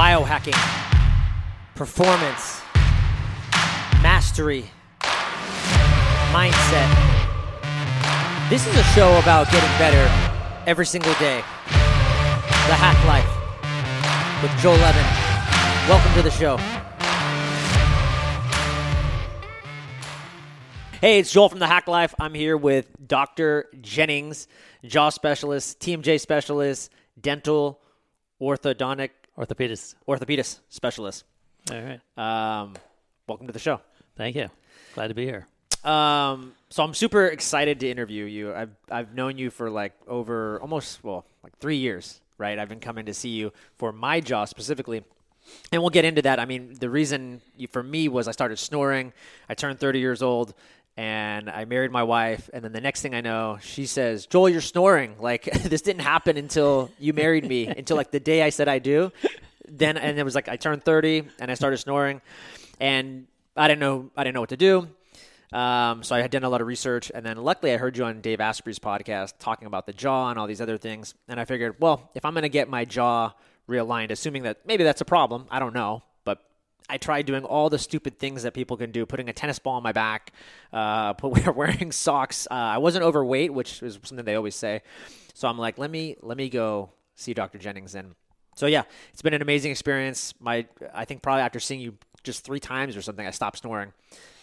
biohacking, performance, mastery, mindset. This is a show about getting better every single day. The Hack Life with Joel Levin. Welcome to the show. Hey, it's Joel from the Hack Life. I'm here with Dr. Jennings, jaw specialist, TMJ specialist, dental, orthodontic, Orthopedist. orthopedist specialist. All right. Um, welcome to the show. Thank you. Glad to be here. Um, so I'm super excited to interview you. I've I've known you for like over almost well like three years, right? I've been coming to see you for my jaw specifically, and we'll get into that. I mean, the reason you, for me was I started snoring. I turned 30 years old, and I married my wife. And then the next thing I know, she says, "Joel, you're snoring. Like this didn't happen until you married me. until like the day I said I do." Then and it was like I turned 30 and I started snoring, and I didn't know I didn't know what to do. Um, so I had done a lot of research, and then luckily I heard you on Dave Asprey's podcast talking about the jaw and all these other things. And I figured, well, if I'm going to get my jaw realigned, assuming that maybe that's a problem, I don't know, I tried doing all the stupid things that people can do, putting a tennis ball on my back, uh, put, wearing socks. Uh, I wasn't overweight, which is something they always say. So I'm like, let me let me go see Dr. Jennings and. So yeah, it's been an amazing experience. My I think probably after seeing you just three times or something, I stopped snoring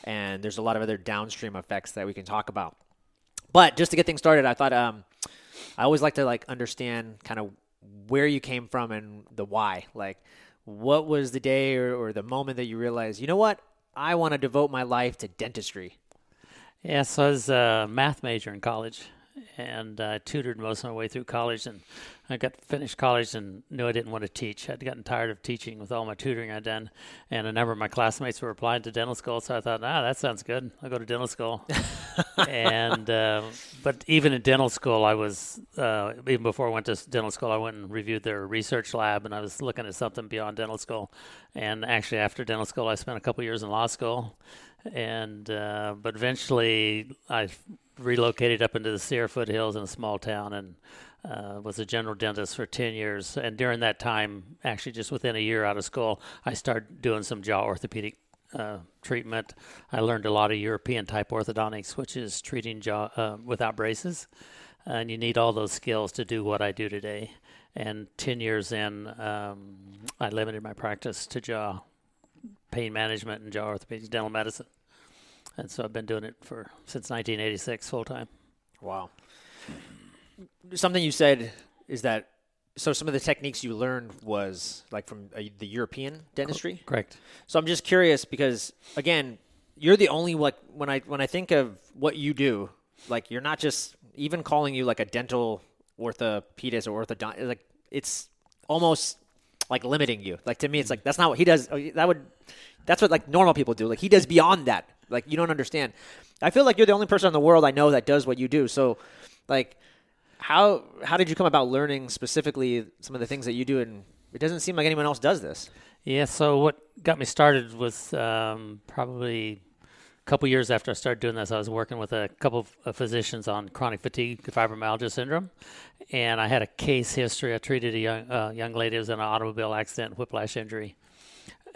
and there's a lot of other downstream effects that we can talk about. But just to get things started, I thought um, I always like to like understand kind of where you came from and the why. Like, what was the day or, or the moment that you realized, you know what, I want to devote my life to dentistry. Yeah, so I was a math major in college and I tutored most of my way through college. And I got finished college and knew I didn't want to teach. I'd gotten tired of teaching with all my tutoring I'd done. And a number of my classmates were applying to dental school. So I thought, ah, that sounds good. I'll go to dental school. and, uh, but even in dental school, I was, uh, even before I went to dental school, I went and reviewed their research lab and I was looking at something beyond dental school. And actually, after dental school, I spent a couple years in law school and uh, but eventually I relocated up into the Sierra foothills in a small town and uh, was a general dentist for 10 years. And during that time, actually just within a year out of school, I started doing some jaw orthopedic uh, treatment. I learned a lot of European type orthodontics, which is treating jaw uh, without braces. And you need all those skills to do what I do today. And 10 years in, um, I limited my practice to jaw pain management and jaw orthopedics, dental medicine. And so I've been doing it for since 1986 full time. Wow. Something you said is that so some of the techniques you learned was like from uh, the European dentistry. Correct. So I'm just curious because again, you're the only like when I when I think of what you do, like you're not just even calling you like a dental orthopedist or orthodontist. Like it's almost like limiting you. Like to me, it's like that's not what he does. Oh, that would that's what like normal people do. Like he does beyond that. Like you don't understand. I feel like you're the only person in the world I know that does what you do. So, like, how how did you come about learning specifically some of the things that you do? And it doesn't seem like anyone else does this. Yeah. So what got me started was um, probably a couple years after I started doing this. I was working with a couple of physicians on chronic fatigue fibromyalgia syndrome, and I had a case history. I treated a young uh, young lady who was in an automobile accident, whiplash injury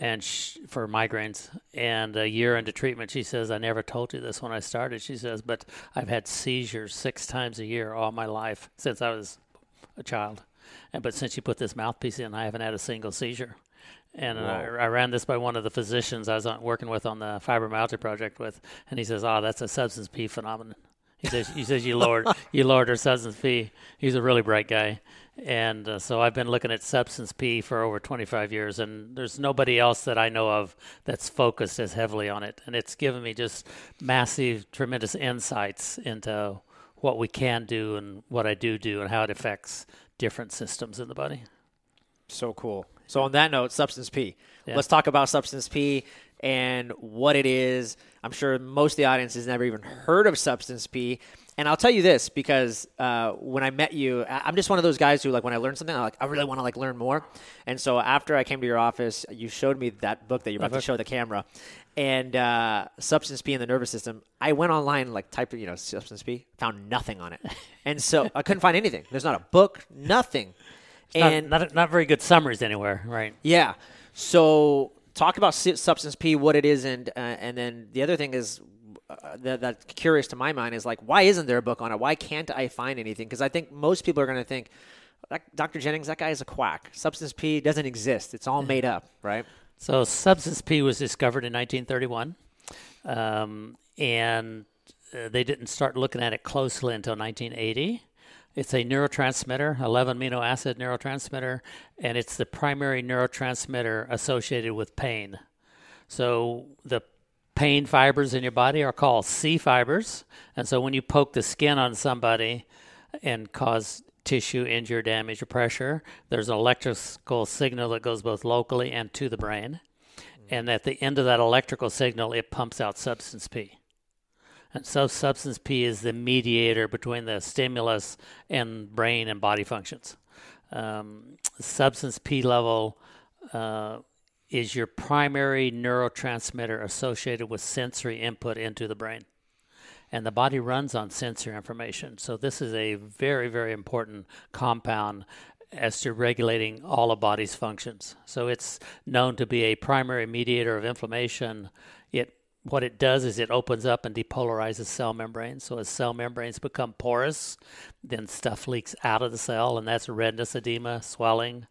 and sh- for migraines. And a year into treatment, she says, "I never told you this when I started." She says, "But I've had seizures six times a year all my life since I was a child, and but since you put this mouthpiece in, I haven't had a single seizure." And I, I, ran this by one of the physicians I was on, working with on the fibromyalgia project with, and he says, "Oh, that's a substance P phenomenon." He says, "He says you lowered you lowered her substance P." He's a really bright guy, and uh, so I've been looking at substance P for over 25 years, and there's nobody else that I know of that's focused as heavily on it. And it's given me just massive, tremendous insights into what we can do and what I do do and how it affects different systems in the body. So cool. So on that note, substance P. Yeah. Let's talk about substance P and what it is. I'm sure most of the audience has never even heard of substance P. And I'll tell you this because uh, when I met you, I'm just one of those guys who like when I learn something, I like I really want to like learn more. And so after I came to your office, you showed me that book that you're about to show the camera, and uh, substance P in the nervous system. I went online like typed you know substance P, found nothing on it, and so I couldn't find anything. There's not a book, nothing. and not, not not very good summaries anywhere, right? yeah, so talk about substance P, what it is, and uh, and then the other thing is. Uh, that, that's curious to my mind is like why isn't there a book on it? Why can't i find anything? Because i think most people are going to think dr jennings that guy is a quack. Substance p doesn't exist. It's all made up right? So substance P was discovered in 1931, um, and uh, they didn't start looking at it closely until 1980. It's a neurotransmitter, 11 amino acid neurotransmitter, and it's the primary neurotransmitter associated with pain. So the pain fibers in your body are called C fibers, and so when you poke the skin on somebody and cause tissue injury, damage, or pressure, there's an electrical signal that goes both locally and to the brain. And at the end of that electrical signal, it pumps out substance P. And so substance P is the mediator between the stimulus and brain and body functions. Um, substance P level uh, is your primary neurotransmitter associated with sensory input into the brain. And the body runs on sensory information. So this is a very, very important compound as to regulating all of body's functions. So it's known to be a primary mediator of inflammation. It what it does is it opens up and depolarizes cell membranes. So as cell membranes become porous, then stuff leaks out of the cell, and that's redness, edema, swelling.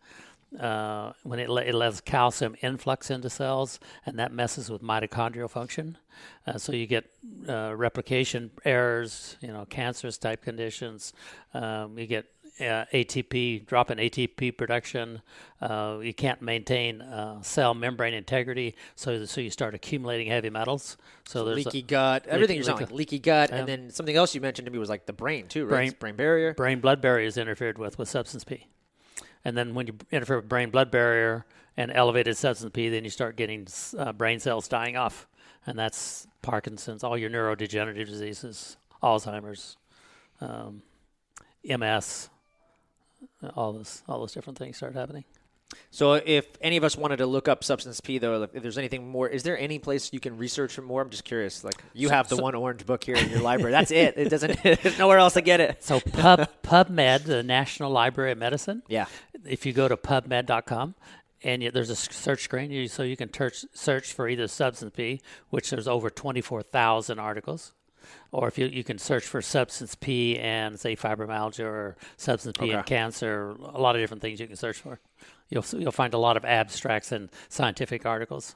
Uh, when it, le- it lets calcium influx into cells, and that messes with mitochondrial function. Uh, so you get uh, replication errors, you know, cancerous type conditions. Um, you get uh, ATP, drop in ATP production. Uh, you can't maintain uh, cell membrane integrity, so so you start accumulating heavy metals. So, there's leaky gut everything you're saying leaky- like leaky gut Yeah. and then something else you mentioned to me was like the brain too right Brain- brain barrier brain blood barrier is interfered with with substance P. And then when you interfere with brain blood barrier and elevated substance P, then you start getting uh, brain cells dying off. And that's Parkinson's, all your neurodegenerative diseases, Alzheimer's, um, MS, all those all those different things start happening. So if any of us wanted to look up substance P, though, if there's anything more, is there any place you can research for more? I'm just curious. Like you have the one orange book here in your library. That's it. It doesn't. There's nowhere else to get it. So Pub PubMed, the National Library of Medicine, Yeah. If you go to PubMed.com and there's a search screen, you, so you can search search for either substance P, which there's over 24,000 articles, or if you you can search for substance P and say fibromyalgia or substance P and cancer, a lot of different things you can search for. You'll you'll find a lot of abstracts and scientific articles.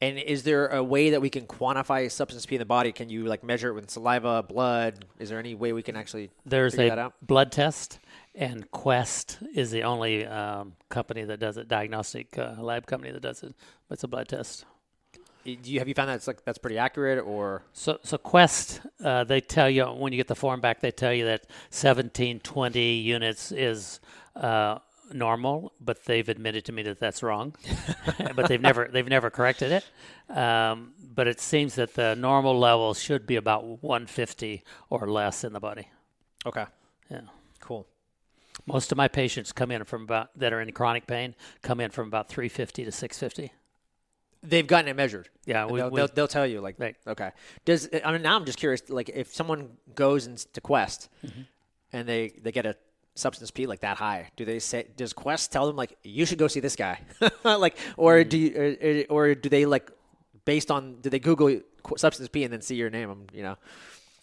And is there a way that we can quantify substance P in the body? Can you like measure it with saliva, blood? Is there any way we can actually There's a blood test, and Quest is the only um, company that does it, diagnostic uh, lab company that does it. It's a blood test. Do you have you found that's like that's pretty accurate or So, so Quest, uh, they tell you when you get the form back, they tell you that 1720 units is uh, normal, but they've admitted to me that that's wrong. but they've never they've never corrected it. Um, but it seems that the normal level should be about 150 or less in the body. okay? Yeah. Most of my patients come in from about that are in chronic pain come in from about 350 to 650. They've gotten it measured. Yeah, we, they'll, we, they'll, they'll tell you like Right. okay. Does I mean now I'm just curious like if someone goes into Quest Mm-hmm. and they they get a substance P like that high, do they say does Quest tell them like you should go see this guy, like or Mm. do you, or, or do they like based on do they Google substance P and then see your name? Um, you know.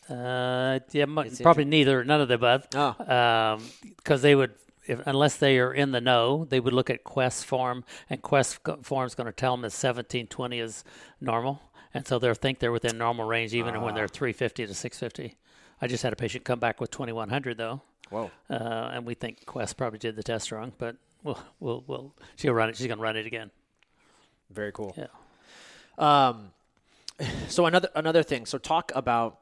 Uh, yeah, probably neither, none of the above. Oh. because they would, if, unless they are in the know, they would look at Quest form, and Quest form is going to tell them that 1720 is normal, and so they'll think they're within normal range even when they're 350 to 650. I just had a patient come back with 2100 though, Whoa. uh, and we think Quest probably did the test wrong, but we'll, we'll, we'll she'll run it. She's going to run it again. Very cool. Yeah. Um, so another another thing. So talk about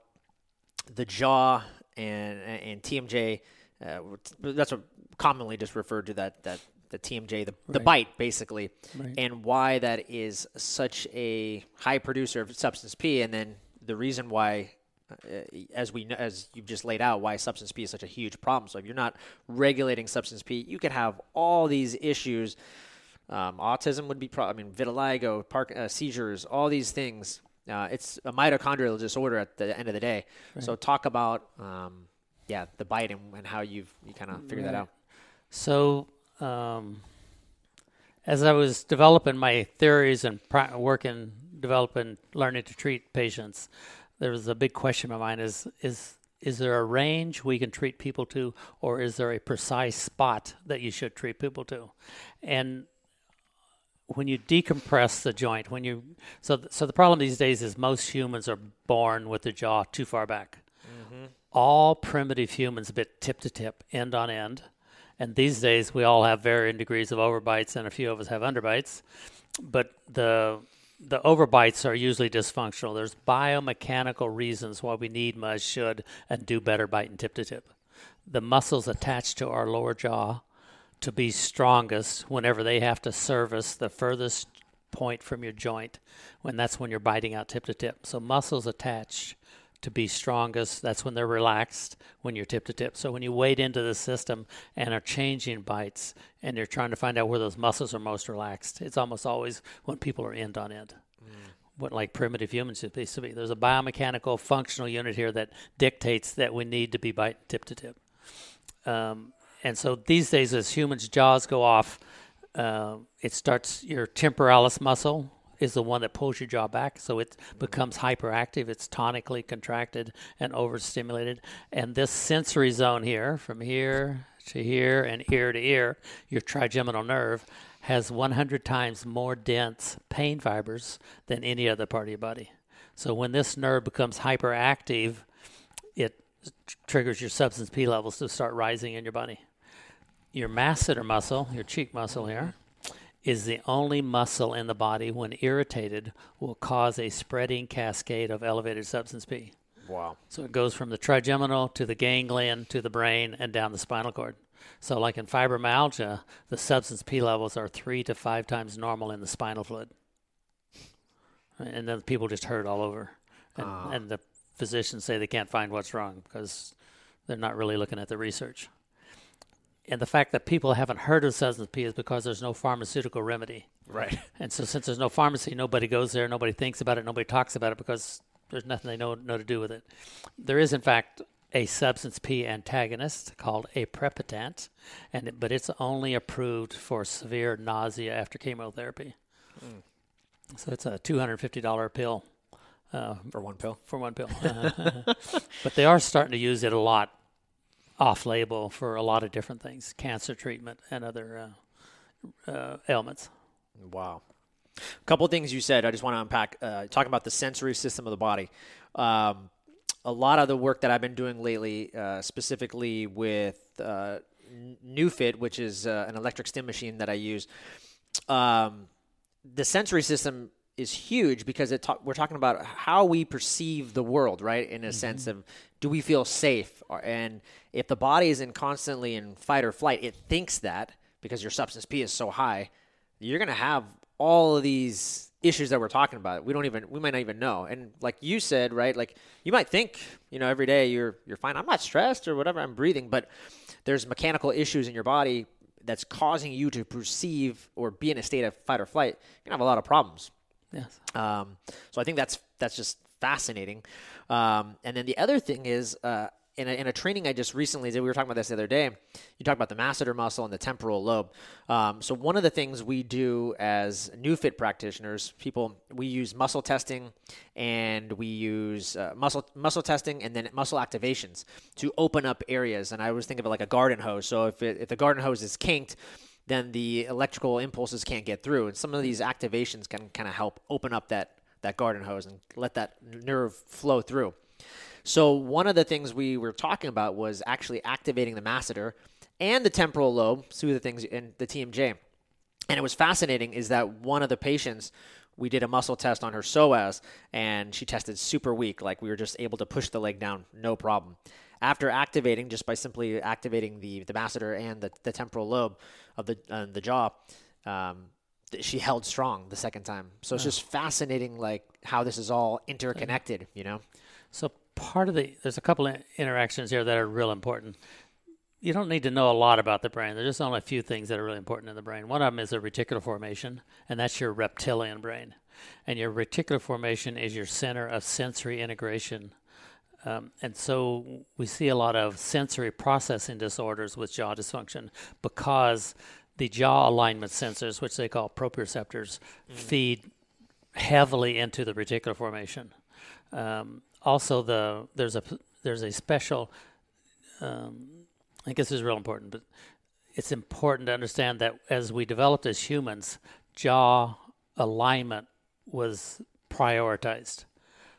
the jaw and and TMJ. Uh, that's what commonly just referred to that that the TMJ, the, the bite basically, Right. and why that is such a high producer of substance P, and then the reason why. Uh, as we as you've just laid out, why substance P is such a huge problem. So if you're not regulating substance P, you could have all these issues um, autism would be, pro- I mean, vitiligo, park, uh, seizures, all these things. Uh, it's a mitochondrial disorder at the end of the day. So talk about, um, yeah, the bite and, and how you've you kind of figured that out. So um, as I was developing my theories and working, developing, learning to treat patients, there was a big question in my mind: is is is there a range we can treat people to, or is there a precise spot that you should treat people to? And when you decompress the joint, when you so so the problem these days is most humans are born with the jaw too far back. Mm-hmm. All primitive humans bit tip to tip, end on end, and these days we all have varying degrees of overbites, and a few of us have underbites. But the the overbites are usually dysfunctional. There's biomechanical reasons why we need, must, should, and do better biting tip to tip. The muscles attached to our lower jaw to be strongest whenever they have to service the furthest point from your joint, when that's when you're biting out tip to tip. So muscles attached to be strongest, that's when they're relaxed when you're tip to tip. So when you wade into the system and are changing bites and you're trying to find out where those muscles are most relaxed, it's almost always when people are end on end. Mm. What like primitive humans used to be. There's a biomechanical functional unit here that dictates that we need to be bite tip to tip. Um, and so these days, as humans' jaws go off, uh, it starts your temporalis muscle is the one that pulls your jaw back, so it becomes hyperactive. It's tonically contracted and overstimulated, and this sensory zone here, from here to here and ear to ear, your trigeminal nerve has 100 times more dense pain fibers than any other part of your body. So when this nerve becomes hyperactive, it triggers your substance P levels to start rising in your body your masseter muscle, your cheek muscle here, is the only muscle in the body when irritated will cause a spreading cascade of elevated substance P. Wow. So it goes from the trigeminal to the ganglion to the brain and down the spinal cord. So, like in fibromyalgia, the substance P levels are three to five times normal in the spinal fluid. And then people just hurt all over. And, uh. and the physicians say they can't find what's wrong because they're not really looking at the research and the fact that people haven't heard of substance P is because there's no pharmaceutical remedy. Right. And so since there's no pharmacy, nobody goes there, nobody thinks about it, nobody talks about it because there's nothing they know know to do with it. There is in fact a substance P antagonist called aprepitant, and it, but it's only approved for severe nausea after chemotherapy. Mm. So it's a two hundred fifty dollar pill. Uh, for one pill. For one pill. But they are starting to use it a lot off label for a lot of different things, cancer treatment and other uh, uh, ailments. Wow. A couple of things you said, I just want to unpack. Uh, talk about the sensory system of the body. Um, a lot of the work that I've been doing lately, uh, specifically with uh, NeuFit, which is uh, an electric stim machine that I use, um, the sensory system is huge because it we're talking about how we perceive the world, right? In a mm-hmm. sense of do we feel safe? And if the body is in constantly in fight or flight, it thinks that because your substance P is so high, you're going to have all of these issues that we're talking about. We don't even we might not even know. And like you said, right? Like you might think, you know, every day you're you're fine. I'm not stressed or whatever. I'm breathing, but there's mechanical issues in your body that's causing you to perceive or be in a state of fight or flight. You're gonna have a lot of problems. Yes. Um, so I think that's that's just fascinating. Um, and then the other thing is, uh, in a, in a, training I just recently did, we were talking about this the other day. You talked about the masseter muscle and the temporal lobe. Um, so one of the things we do as NeuFit practitioners, people we use muscle testing and we use uh, muscle muscle testing and then muscle activations to open up areas. And I always think of it like a garden hose. So if it, if the garden hose is kinked, then the electrical impulses can't get through. And some of these activations can kind of help open up that, that garden hose and let that nerve flow through. So, one of the things we were talking about was actually activating the masseter and the temporal lobe, two of the things in the TMJ. And it was fascinating is that one of the patients, we did a muscle test on her psoas and she tested super weak. Like we were just able to push the leg down, no problem after activating just by simply activating the the masseter and the, the temporal lobe of the uh, the jaw um, she held strong the second time so it's just fascinating like how this is all interconnected you know so part of the there's a couple of interactions here that are real important you don't need to know a lot about the brain. There's just only a few things that are really important in the brain. One of them is a reticular formation, and that's your reptilian brain. And your reticular formation is your center of sensory integration um, and so we see a lot of sensory processing disorders with jaw dysfunction because the jaw alignment sensors, which they call proprioceptors, feed heavily into the reticular formation. Um, also, the there's a there's a special. Um, I guess this is real important, but it's important to understand that as we developed as humans, jaw alignment was prioritized.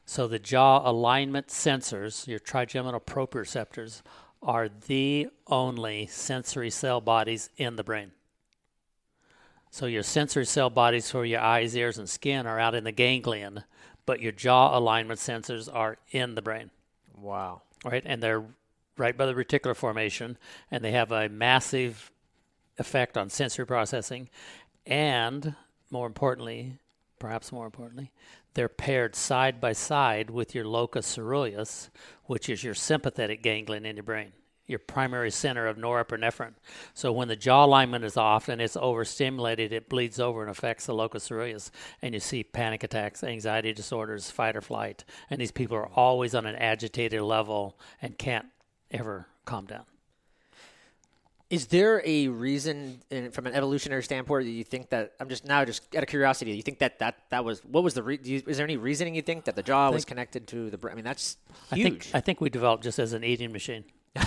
So the jaw alignment sensors, your trigeminal proprioceptors, are the only sensory cell bodies in the brain. So your sensory cell bodies for your eyes, ears, and skin are out in the ganglion, but your jaw alignment sensors are in the brain. Wow. Right? And they're right by the reticular formation, and they have a massive effect on sensory processing. And more importantly, perhaps more importantly, they're paired side by side with your locus ceruleus, which is your sympathetic ganglion in your brain your primary center of norepinephrine. So when the jaw alignment is off and it's overstimulated, it bleeds over and affects the locus ceruleus, and you see panic attacks, anxiety disorders, fight or flight, and these people are always on an agitated level and can't ever calm down. Is there a reason, in, from an evolutionary standpoint, that you think that I'm just now just out of curiosity? You think that that, that was what was the? Re, you, is there any reasoning you think that the jaw was connected to the brain? I mean, that's huge. I think I think we developed just as an eating machine.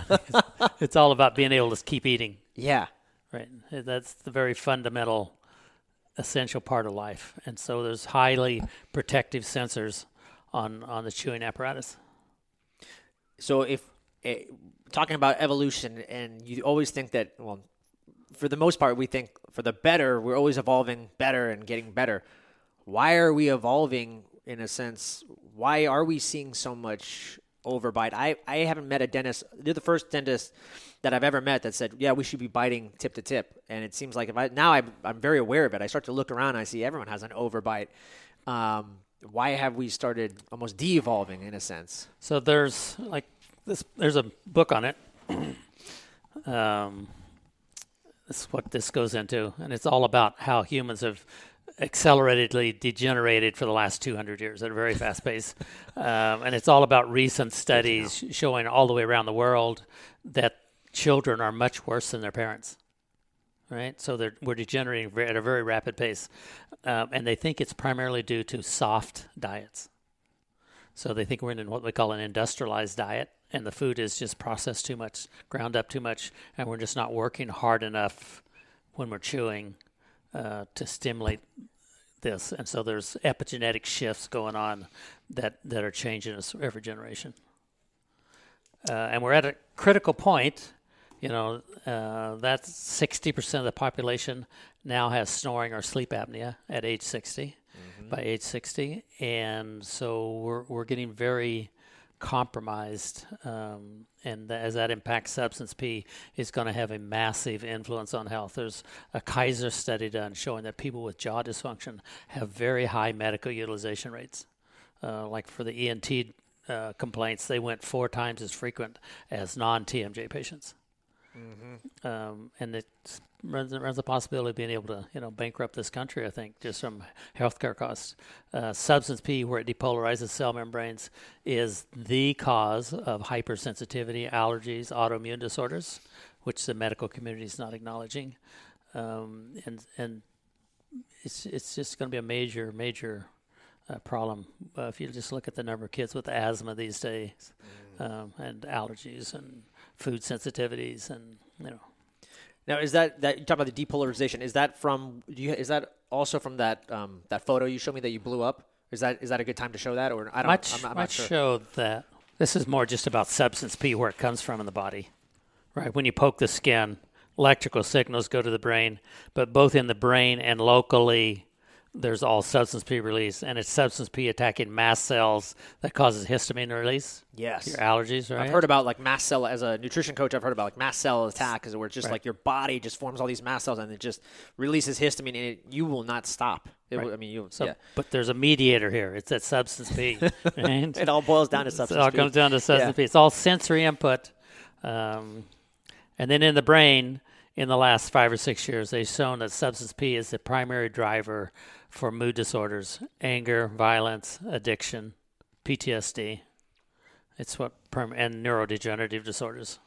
it's all about being able to keep eating. Yeah. Right. That's the very fundamental, essential part of life. And so there's highly protective sensors on, on the chewing apparatus. So if uh, talking about evolution, and you always think that, well, for the most part, we think for the better, we're always evolving better and getting better. Why are we evolving in a sense? Why are we seeing so much overbite. I, I haven't met a dentist. You're the first dentist that I've ever met that said, yeah, we should be biting tip to tip. And it seems like if I now I'm, I'm very aware of it. I start to look around. I see everyone has an overbite. Um, why have we started almost de-evolving in a sense? So there's like this. There's a book on it. um, that's what this goes into, and it's all about how humans have acceleratedly degenerated for the last 200 years at a very fast pace. Um, and it's all about recent studies showing all the way around the world that children are much worse than their parents. Right? So they're, we're degenerating at a very rapid pace. Um, and they think it's primarily due to soft diets. So they think we're in what we call an industrialized diet, and the food is just processed too much, ground up too much, and we're just not working hard enough when we're chewing uh, to stimulate this, and so there's epigenetic shifts going on that that are changing us every generation. Uh, and we're at a critical point. You know, uh, that's 60% of the population now has snoring or sleep apnea at age 60, mm-hmm. by age 60. And so we're, we're getting very compromised, um, and as that impacts substance P, is going to have a massive influence on health. There's a Kaiser study done showing that people with jaw dysfunction have very high medical utilization rates. Uh, like for the ENT uh, complaints, they went four times as frequent as non-TMJ patients. Mm-hmm. Um, and it runs, runs the possibility of being able to, you know, bankrupt this country. I think just from healthcare costs. Uh, substance P, where it depolarizes cell membranes, is the cause of hypersensitivity, allergies, autoimmune disorders, which the medical community is not acknowledging, um, and and it's it's just going to be a major major uh, problem. Uh, if you just look at the number of kids with asthma these days, mm. um, and allergies and food sensitivities, and you know. Now, is that that you talk about the depolarization? Is that from? You, is that also from that um, that photo you showed me that you blew up? Is that is that a good time to show that, or I don't? Much, I'm, I'm much sure. show that. This is more just about substance P, where it comes from in the body, right? When you poke the skin, electrical signals go to the brain, but both in the brain and locally there's all substance P release, and it's substance P attacking mast cells that causes histamine release. Yes, your allergies, right? I've heard about like mast cell as a nutrition coach. I've heard about like mast cell attack, is where it's just right. like your body just forms all these mast cells and it just releases histamine, and it, you will not stop. It right. I mean, you. So, yeah. but there's a mediator here. It's that substance P. Right? it all boils down to substance. It all P. comes down to substance yeah. P. It's all sensory input, um, and then in the brain. In the last five or six years, they've shown that substance P is the primary driver for mood disorders, anger, violence, addiction, PTSD. It's what perm- and neurodegenerative disorders.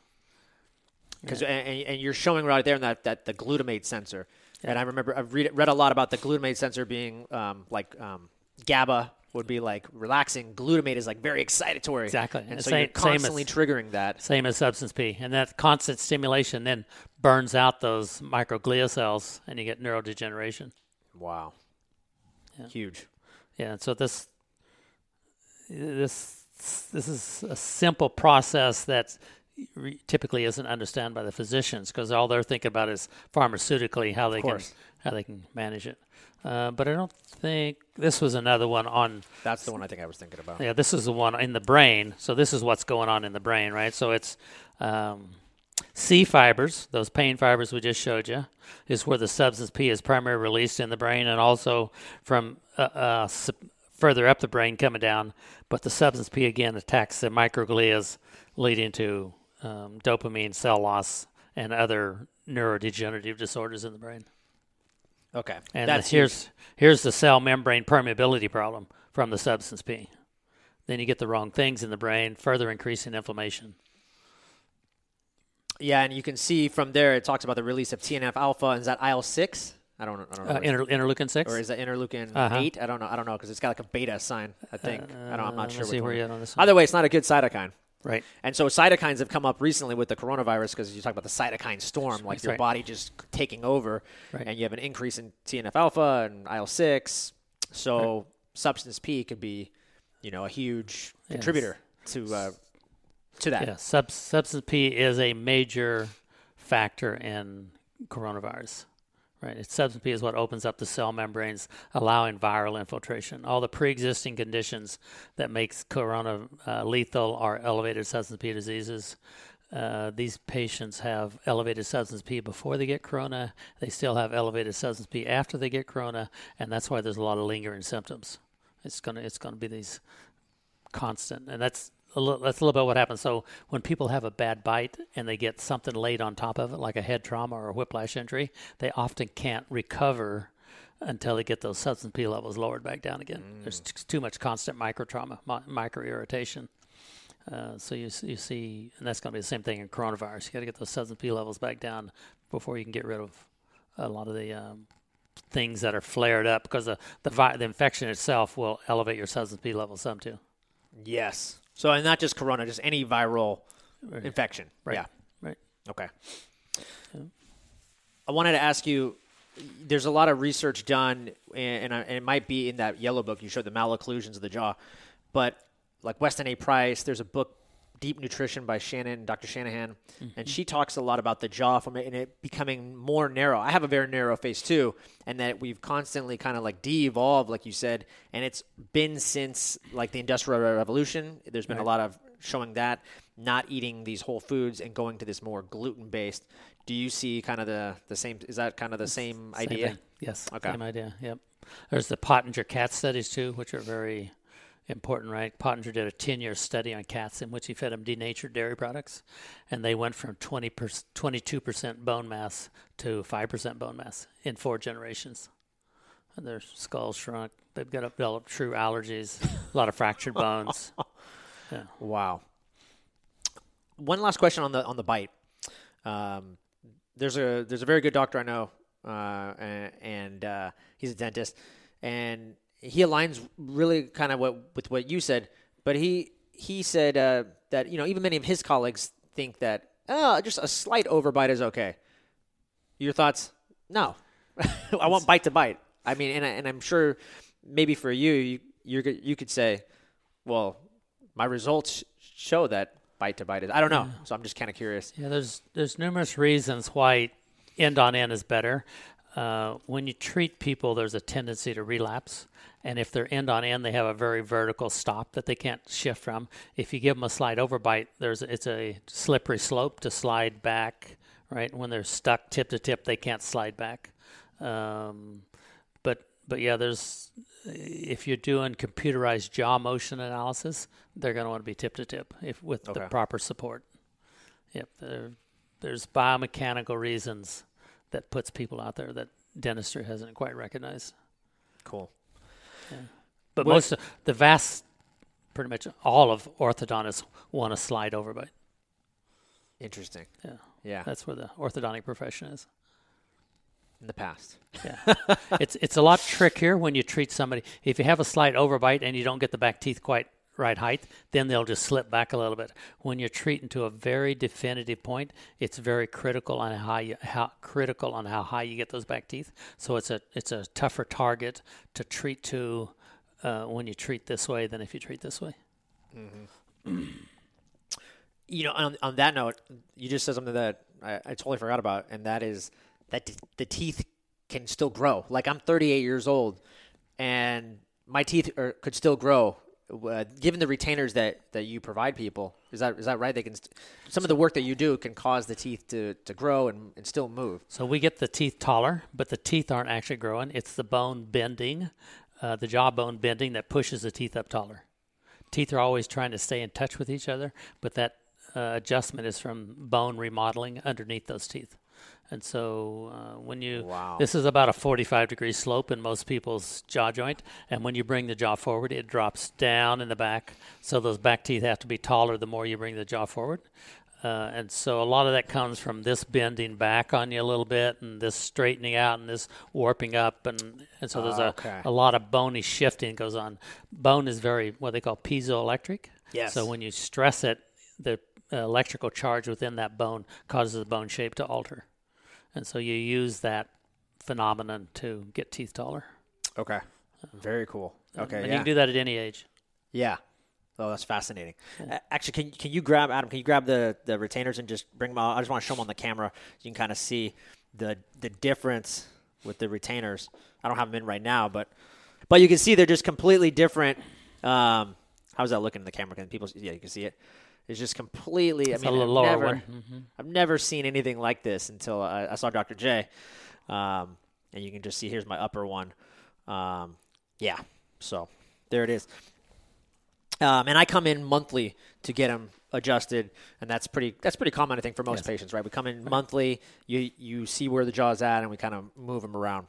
because and, and you're showing right there in that that the glutamate sensor. And I remember I've read read a lot about the glutamate sensor being um, like um, GABA would be like relaxing. Glutamate is like very excitatory. Exactly. And And so same- you're same as- constantly triggering that. Same as substance P. And that constant stimulation then burns out those microglia cells and you get neurodegeneration. Wow. Yeah. Huge. Yeah, and so this this this is a simple process that typically isn't understood by the physicians because all they're thinking about is pharmaceutically how they can how they can manage it. Uh, but I don't think this was another one on That's the one I think I was thinking about. yeah, this is the one in the brain. So this is what's going on in the brain, right? So it's um, C fibers, those pain fibers we just showed you, is where the substance P is primarily released in the brain, and also from uh, uh, further up the brain coming down. But the substance P again attacks the microglias, leading to um, dopamine cell loss and other neurodegenerative disorders in the brain. Okay. And That's the- here's here's the cell membrane permeability problem from the substance P. Then you get the wrong things in the brain, further increasing inflammation. Yeah, and you can see from there it talks about the release of TNF alpha. Is that IL six? I don't. I don't know. Uh, inter- interleukin six. or is that interleukin Uh-huh. eight? I don't know. I don't know because it's got like a beta sign. I think. I don't. I'm Uh, not sure. see where you're on this one. Either way, it's not a good cytokine. Right. And so cytokines have come up recently with the coronavirus because you talk about the cytokine storm, like That's your right. body just taking over, Right. and you have an increase in TNF alpha and IL six. So substance P could be, you know, a huge Yes. contributor to uh, to that. Yeah. Sub- substance P is a major factor in coronavirus. Right. It's substance P is what opens up the cell membranes, allowing viral infiltration. All the pre-existing conditions that makes corona uh, lethal are elevated substance P diseases. Uh, these patients have elevated substance P before they get corona. They still have elevated substance P after they get corona, and that's why there's a lot of lingering symptoms. It's gonna it's gonna be these constant, and that's little, that's a little bit what happens. So when people have a bad bite and they get something laid on top of it, like a head trauma or a whiplash injury, they often can't recover until they get those substance P levels lowered back down again. There's t- too much constant micro trauma, mi- micro irritation. Uh, so you you see, and that's going to be the same thing in coronavirus. You got to get those substance P levels back down before you can get rid of a lot of the um, things that are flared up because the the, vi- the infection itself will elevate your substance P levels some too. Yes. So and not just corona, just any viral Right. infection. Right. Yeah. Right. Okay. Yeah. I wanted to ask you. There's a lot of research done, and, and, and it might be in that yellow book you showed the malocclusions of the jaw, but like Weston A. Price, there's a book, Deep Nutrition by Shannon, Dr. Shanahan, and mm-hmm. she talks a lot about the jaw from it and it becoming more narrow. I have a very narrow face too, and that we've constantly kind of like de-evolved, like you said, and it's been since like the Industrial Revolution. There's been a lot of showing that not eating these whole foods and going to this more gluten based. Do you see kind of the the same? Is that kind of the same, Same idea? thing. Yes. Okay. Same idea. Yep. There's the Pottenger cat studies too, which are very important, right? Pottenger did a 10 year study on cats in which he fed them denatured dairy products, and they went from 20 per, 22% bone mass to 5% bone mass in four generations. And their skulls shrunk. They've got developed true allergies, a lot of fractured bones. Wow. One last question on the on the bite. Um, there's a there's a very good doctor I know, uh, and, and uh, he's a dentist, and he aligns really kind of what with what you said. But he he said uh, that you know even many of his colleagues think that oh, just a slight overbite is okay. Your thoughts? No, I want bite to bite. I mean, and I, and I'm sure maybe for you, you you could say, well, my results show that bite to bite is. I don't know, so I'm just kind of curious. Yeah, there's there's numerous reasons why end on end is better. Uh, when you treat people, there's a tendency to relapse, and if they're end on end, they have a very vertical stop that they can't shift from. If you give them a slide overbite, there's it's a slippery slope to slide back. Right when they're stuck tip to tip, they can't slide back. Um, but but yeah, there's if you're doing computerized jaw motion analysis, they're going to want to be tip to tip if with Okay. the proper support. Yep, there, there's biomechanical reasons that puts people out there that dentistry hasn't quite recognized. Cool. But Well- most of the vast, pretty much all of orthodontists want a slide overbite. Interesting. Yeah, Yeah. That's where the orthodontic profession is. in the past. Yeah. it's it's a lot trickier when you treat somebody. If you have a slight overbite and you don't get the back teeth quite right height, then they'll just slip back a little bit. When you're treating to a very definitive point, it's very critical on how you how critical on how high you get those back teeth. So it's a it's a tougher target to treat to uh, when you treat this way than if you treat this way. You know, on, on that note, you just said something that I, I totally forgot about, and that is that the teeth can still grow. Like I'm 38 years old, and my teeth are, could still grow. Uh, given the retainers that, that you provide people, is that is that right? They can st- some of the work that you do can cause the teeth to, to grow and, and still move. So we get the teeth taller, but the teeth aren't actually growing. It's the bone bending, uh, the jawbone bending that pushes the teeth up taller. Teeth are always trying to stay in touch with each other, but that uh, adjustment is from bone remodeling underneath those teeth. And so uh, when you, Wow. this is about a 45 degree slope in most people's jaw joint. And when you bring the jaw forward, it drops down in the back. So those back teeth have to be taller the more you bring the jaw forward. Uh, and so a lot of that comes from this bending back on you a little bit and this straightening out and this warping up. And, and so there's Okay. a, a lot of bony shifting goes on. Bone is very, what they call piezoelectric. Yes. So when you stress it, the uh, electrical charge within that bone causes the bone shape to alter. And so you use that phenomenon to get teeth taller. Okay, very cool. Okay, and yeah. you can do that at any age. Yeah. Oh, that's fascinating. A- Actually, can can you grab Adam? Can you grab the, the retainers and just bring them out? I just want to show them on the camera so you can kind of see the the difference with the retainers. I don't have them in right now, but but you can see they're just completely different. Um, how's that looking in the camera? Can people? Yeah, you can see it. It's just completely. It's I a mean, I've lower never. Mm-hmm. I've never seen anything like this until I, I saw Dr. J. Um, and you can just see here's my upper one. Um, yeah, so there it is. Um, and I come in monthly to get them adjusted, and that's pretty that's pretty common I think for most Yes. patients, right? We come in monthly. You you see where the jaw's at, and we kind of move them around.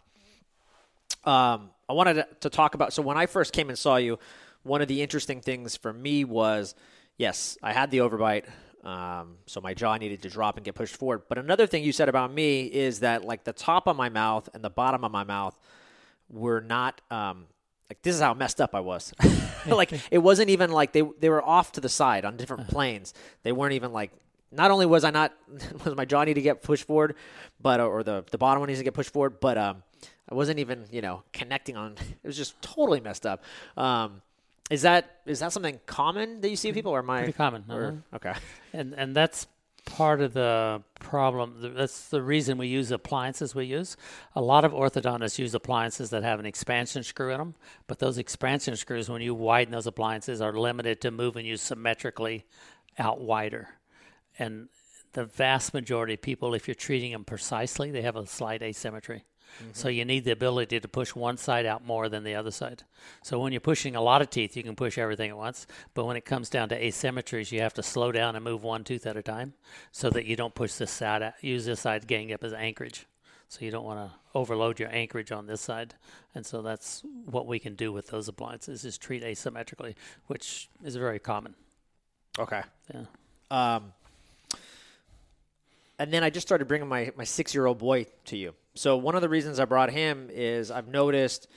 Um, I wanted to, to talk about. So when I first came and saw you, one of the interesting things for me was, yes, I had the overbite, um, so my jaw needed to drop and get pushed forward. But another thing you said about me is that like the top of my mouth and the bottom of my mouth were not um, like this is how messed up I was. like it wasn't even like they they were off to the side on different planes. They weren't even like. Not only was I not was my jaw need to get pushed forward, but or the the bottom one needs to get pushed forward, but um, I wasn't even you know connecting on. It was just totally messed up. Um, is that is that something common that you see people, or am I Pretty common. or- uh-huh. okay, And and that's part of the problem. That's the reason we use appliances we use. A lot of orthodontists use appliances that have an expansion screw in them, but those expansion screws, when you widen those appliances, are limited to moving you symmetrically out wider. And the vast majority of people, if you're treating them precisely, they have a slight asymmetry. So you need the ability to push one side out more than the other side. So when you're pushing a lot of teeth, you can push everything at once. But when it comes down to asymmetries, you have to slow down and move one tooth at a time, so that you don't push this side. Out, use this side gang up as anchorage. So you don't want to overload your anchorage on this side. And so that's what we can do with those appliances is treat asymmetrically, which is very common. okay. Yeah. Um, and then I just started bringing my, my six year old boy to you. So one of the reasons I brought him is I've noticed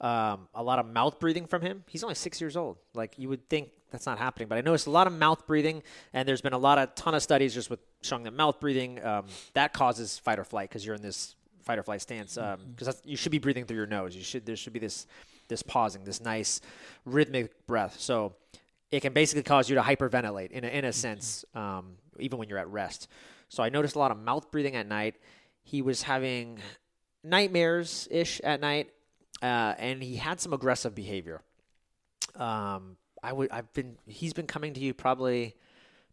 um, a lot of mouth breathing from him. He's only six years old. Like you would think that's not happening, but I noticed a lot of mouth breathing, and there's been a lot of ton of studies just with showing that mouth breathing um, that causes fight or flight because you're in this fight or flight stance. Because you should be breathing through your nose. You should there should be this this pausing, this nice rhythmic breath. So it can basically cause you to hyperventilate in a, in a sense, um, even when you're at rest. So I noticed a lot of mouth breathing at night. He was having nightmares ish at night, uh, and he had some aggressive behavior. Um, I would I've been he's been coming to you probably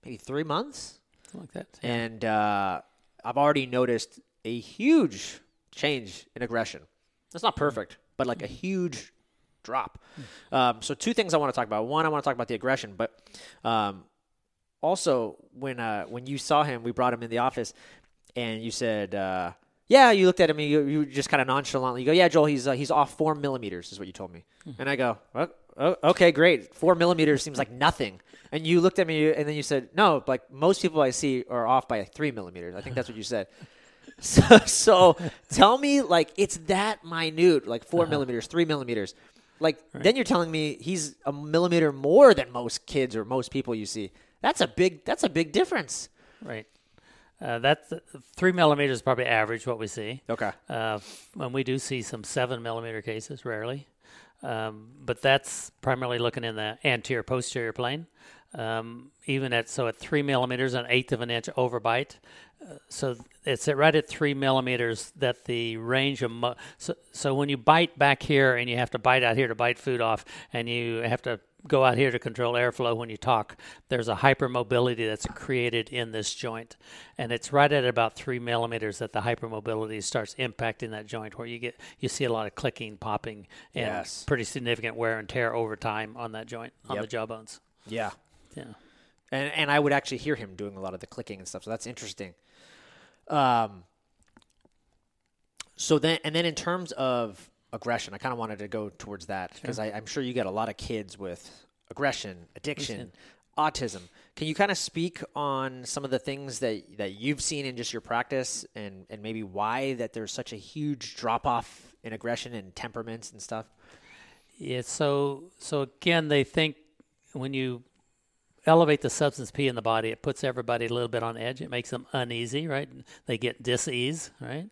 maybe three months, Something like that. and uh, I've already noticed a huge change in aggression. That's not perfect, but like a huge drop. Um, so two things I want to talk about. One, I want to talk about the aggression, but um, also when uh, when you saw him, we brought him in the office, and you said, uh, yeah, you looked at him and you, you just kind of nonchalantly you go, yeah, Joel, he's uh, he's off four millimeters, is what you told me. And I go, oh, oh, okay, great. Four millimeters seems like nothing. And you looked at me and then you said, no, like most people I see are off by like three millimeters. I think that's what you said. So, so tell me, like, it's that minute, like 4 millimeters, three millimeters. Like, then you're telling me he's a millimeter more than most kids or most people you see. That's a big. That's a big difference. Right. Uh, that's three millimeters is probably average what we see. Okay. Uh, and we do see some seven millimeter cases rarely, um, but that's primarily looking in the anterior posterior plane. Um, even at so at three millimeters, an eighth of an inch overbite. Uh, so it's at right at three millimeters that the range of mo- so so when you bite back here and you have to bite out here to bite food off, and you have to go out here to control airflow when you talk. There's a hypermobility that's created in this joint, and it's right at about three millimeters that the hypermobility starts impacting that joint, where you get you see a lot of clicking, popping, and Yes. pretty significant wear and tear over time on that joint on Yep. the jaw bones. Yeah. Yeah. and and I would actually hear him doing a lot of the clicking and stuff. So that's interesting. Um. So then, and then in terms of aggression, I kind of wanted to go towards that because I'm sure you get a lot of kids with aggression, addiction, autism. Can you kind of speak on some of the things that that you've seen in just your practice, and and maybe why that there's such a huge drop off in aggression and temperaments and stuff? Yeah, so so again, they think when you elevate the substance P in the body, it puts everybody a little bit on edge. It makes them uneasy, right? They get dis-ease, right?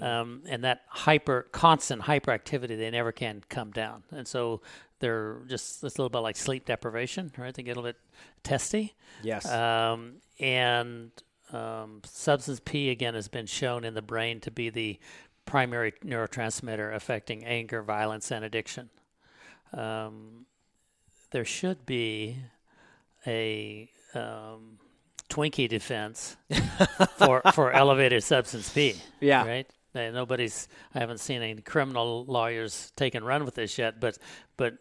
Um, and that hyper, constant hyperactivity, they never can come down, and so they're just it's a little bit like sleep deprivation, right? They get a little bit testy. Yes. Um, and um, substance P again has been shown in the brain to be the primary neurotransmitter affecting anger, violence, and addiction. Um, there should be a um, Twinkie defense for for elevated substance P. Yeah. Right. Nobody's. I haven't seen any criminal lawyers take and run with this yet. But but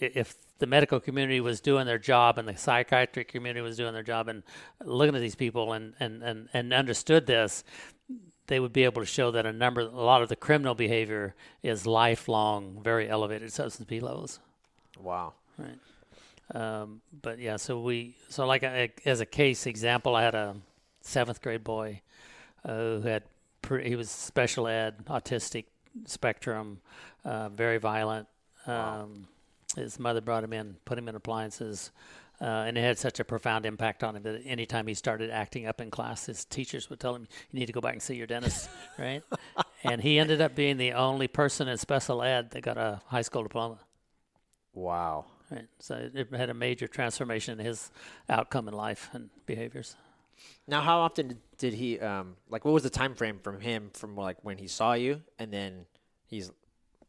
if the medical community was doing their job and the psychiatric community was doing their job and looking at these people and, and, and, and understood this, they would be able to show that a number, a lot of the criminal behavior is lifelong, very elevated substance P levels. wow. Right. Um, but yeah, so we, so like a, as a case example, I had a seventh grade boy uh, who had, pre, he was special ed, autistic spectrum, uh, very violent. Um, His mother brought him in, put him in appliances. Uh, and it had such a profound impact on him that anytime he started acting up in class, his teachers would tell him, "You need to go back and see your dentist." right? And he ended up being the only person in special ed that got a high school diploma. Wow. Right. So it- had a major transformation in his outcome in life and behaviors. Now, how often did- he um like what was the time frame from him from like when he saw you and then he's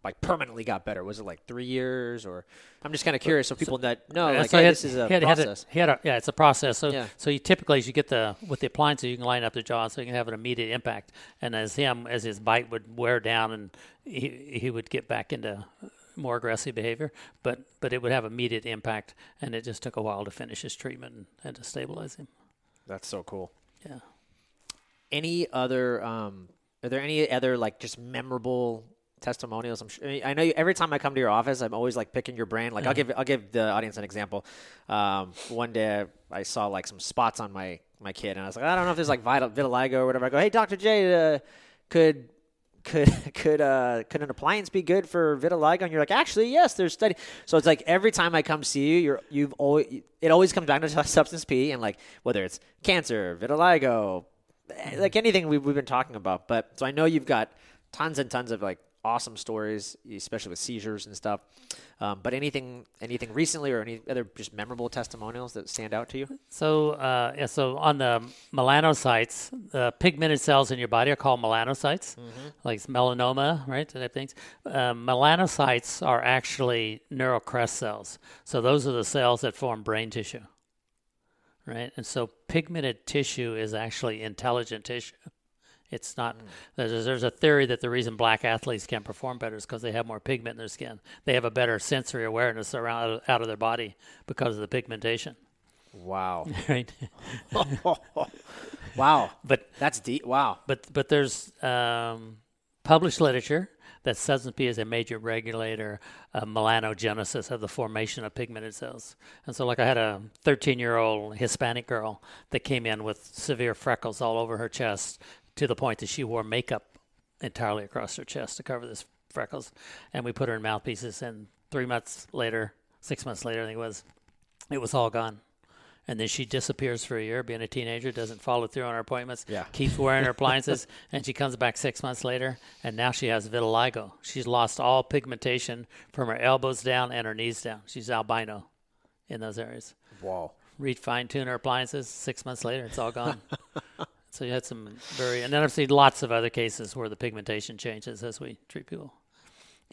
like permanently got better? Was it like three years or? I'm just kind of curious so people that know Yeah, like so hey, he had- this is a he had- process. he had a, yeah, it's a process. So Yeah. so you typically as you get the with the appliances, you can line up the jaw so you can have an immediate impact. And as him as his bite would wear down and he he would get back into more aggressive behavior, but but it would have immediate impact, and it just took a while to finish his treatment and, and to stabilize him. That's so cool. Yeah. Any other um are there any other like just memorable testimonials? I'm sure, I, mean, I know you, every time I come to your office, I'm always like picking your brain. Like I'll give I'll give the audience an example. Um, one day I saw like some spots on my my kid, and I was like, I don't know if there's like vital, vitiligo or whatever. I go, hey, Doctor J, uh, could could could uh could an appliance be good for vitiligo? And you're like, actually, yes, there's study. So it's like every time I come see you, you're you've always it always comes down to substance P and like whether it's cancer, vitiligo, eh, like anything we've we've been talking about. But so I know you've got tons and tons of like awesome stories, especially with seizures and stuff. Um, but anything anything recently or any other just memorable testimonials that stand out to you? So, uh, yeah, so on the melanocytes, the pigmented cells in your body are called melanocytes, like melanoma, right? Type things. Um, melanocytes are actually neural crest cells. So those are the cells that form brain tissue, right? And so pigmented tissue is actually intelligent tissue. It's not. There's, there's a theory that the reason black athletes can perform better is because they have more pigment in their skin. They have a better sensory awareness around out of their body because of the pigmentation Wow. right? Wow. But That's deep. Wow. but but there's um, published literature that substance P is a major regulator of melanogenesis of the formation of pigmented cells. And so, like I had a 13 year old Hispanic girl that came in with severe freckles all over her chest to the point that she wore makeup entirely across her chest to cover this freckles. And we put her in mouthpieces, and three months later, six months later, I think it was, it was all gone. And then she disappears for a year, being a teenager, doesn't follow through on her appointments, Yeah. keeps wearing her appliances, and she comes back six months later, and now she has vitiligo. She's lost all pigmentation from her elbows down and her knees down. She's albino in those areas. Wow. Re fine tune her appliances. Six months later, it's all gone. so you had some very, and then I've seen lots of other cases where the pigmentation changes as we treat people.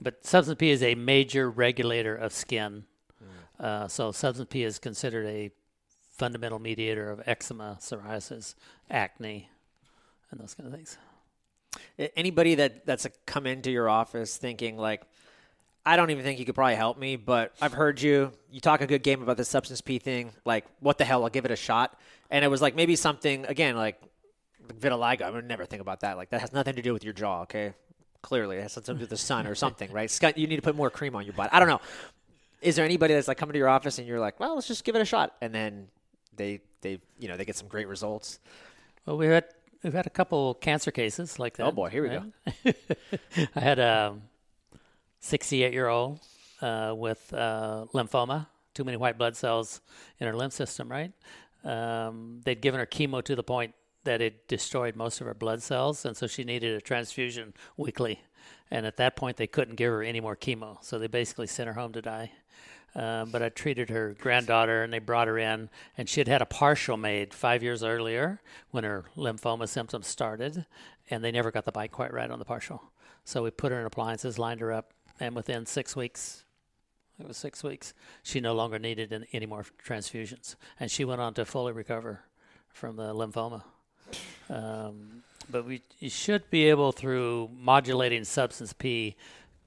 But substance P is a major regulator of skin. Uh, so substance P is considered a fundamental mediator of eczema, psoriasis, acne, and those kind of things. Anybody that that's a, come into your office thinking like, I don't even think you could probably help me, but I've heard you. You talk a good game about the substance P thing. Like, what the hell? I'll give it a shot. And it was like maybe something again like vitiligo. I would never think about that. Like that has nothing to do with your jaw. Okay, clearly it has something to do with the sun or something, right? Scott, you need to put more cream on your butt. I don't know. Is there anybody that's like coming to your office and you're like, well, let's just give it a shot, and then they they you know they get some great results. Well, we had we've had a couple cancer cases like that. Oh, boy, here we go. I had a 68 year old uh, with uh, lymphoma, too many white blood cells in her lymph system. Right? Um, they'd given her chemo to the point that it destroyed most of her blood cells, and so she needed a transfusion weekly. And at that point, they couldn't give her any more chemo, so they basically sent her home to die. Um, but I treated her granddaughter, and they brought her in, and she had had a partial made five years earlier when her lymphoma symptoms started, and they never got the bite quite right on the partial. So we put her in appliances, lined her up, and within six weeks, it was six weeks, she no longer needed any more transfusions, and she went on to fully recover from the lymphoma. Um, but we you should be able through modulating substance P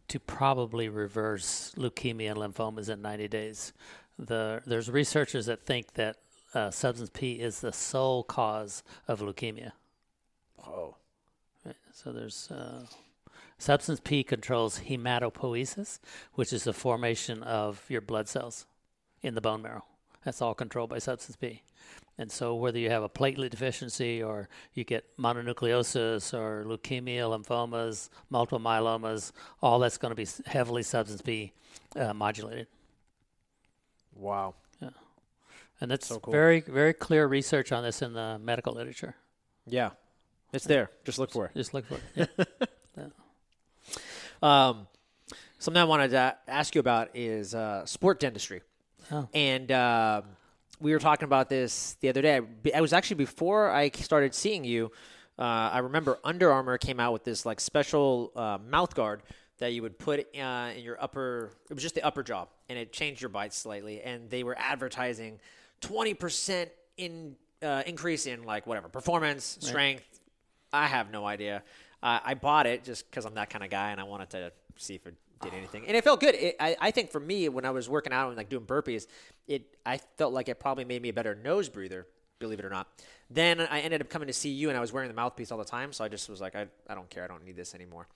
to probably reverse leukemia and lymphomas in 90 days. The there's researchers that think that uh, substance P is the sole cause of leukemia. Whoa. So there's uh, substance P controls hematopoiesis, which is the formation of your blood cells in the bone marrow. That's all controlled by substance P. And so whether you have a platelet deficiency or you get mononucleosis or leukemia, lymphomas, multiple myelomas, all that's going to be heavily substance P uh, modulated. Wow. Yeah. And that's So cool. very, very clear research on this in the medical literature. Yeah. It's there. Just look for it. Just look for it. Yeah. Um, something I wanted to ask you about is uh, sport dentistry. Oh. And um we were talking about this the other day. I was actually before I started seeing you. Uh, I remember Under Armour came out with this like special uh, mouth guard that you would put uh, in your upper. It was just the upper jaw, and it changed your bite slightly. And they were advertising twenty percent in uh, increase in like whatever performance, strength. I have no idea. Uh, I bought it just because I'm that kind of guy, and I wanted to see if it did anything, and it felt good. It, I, I think for me, when I was working out and like doing burpees, it I felt like it probably made me a better nose breather, believe it or not. Then I ended up coming to see you, and I was wearing the mouthpiece all the time, so I just was like, I, I don't care, I don't need this anymore.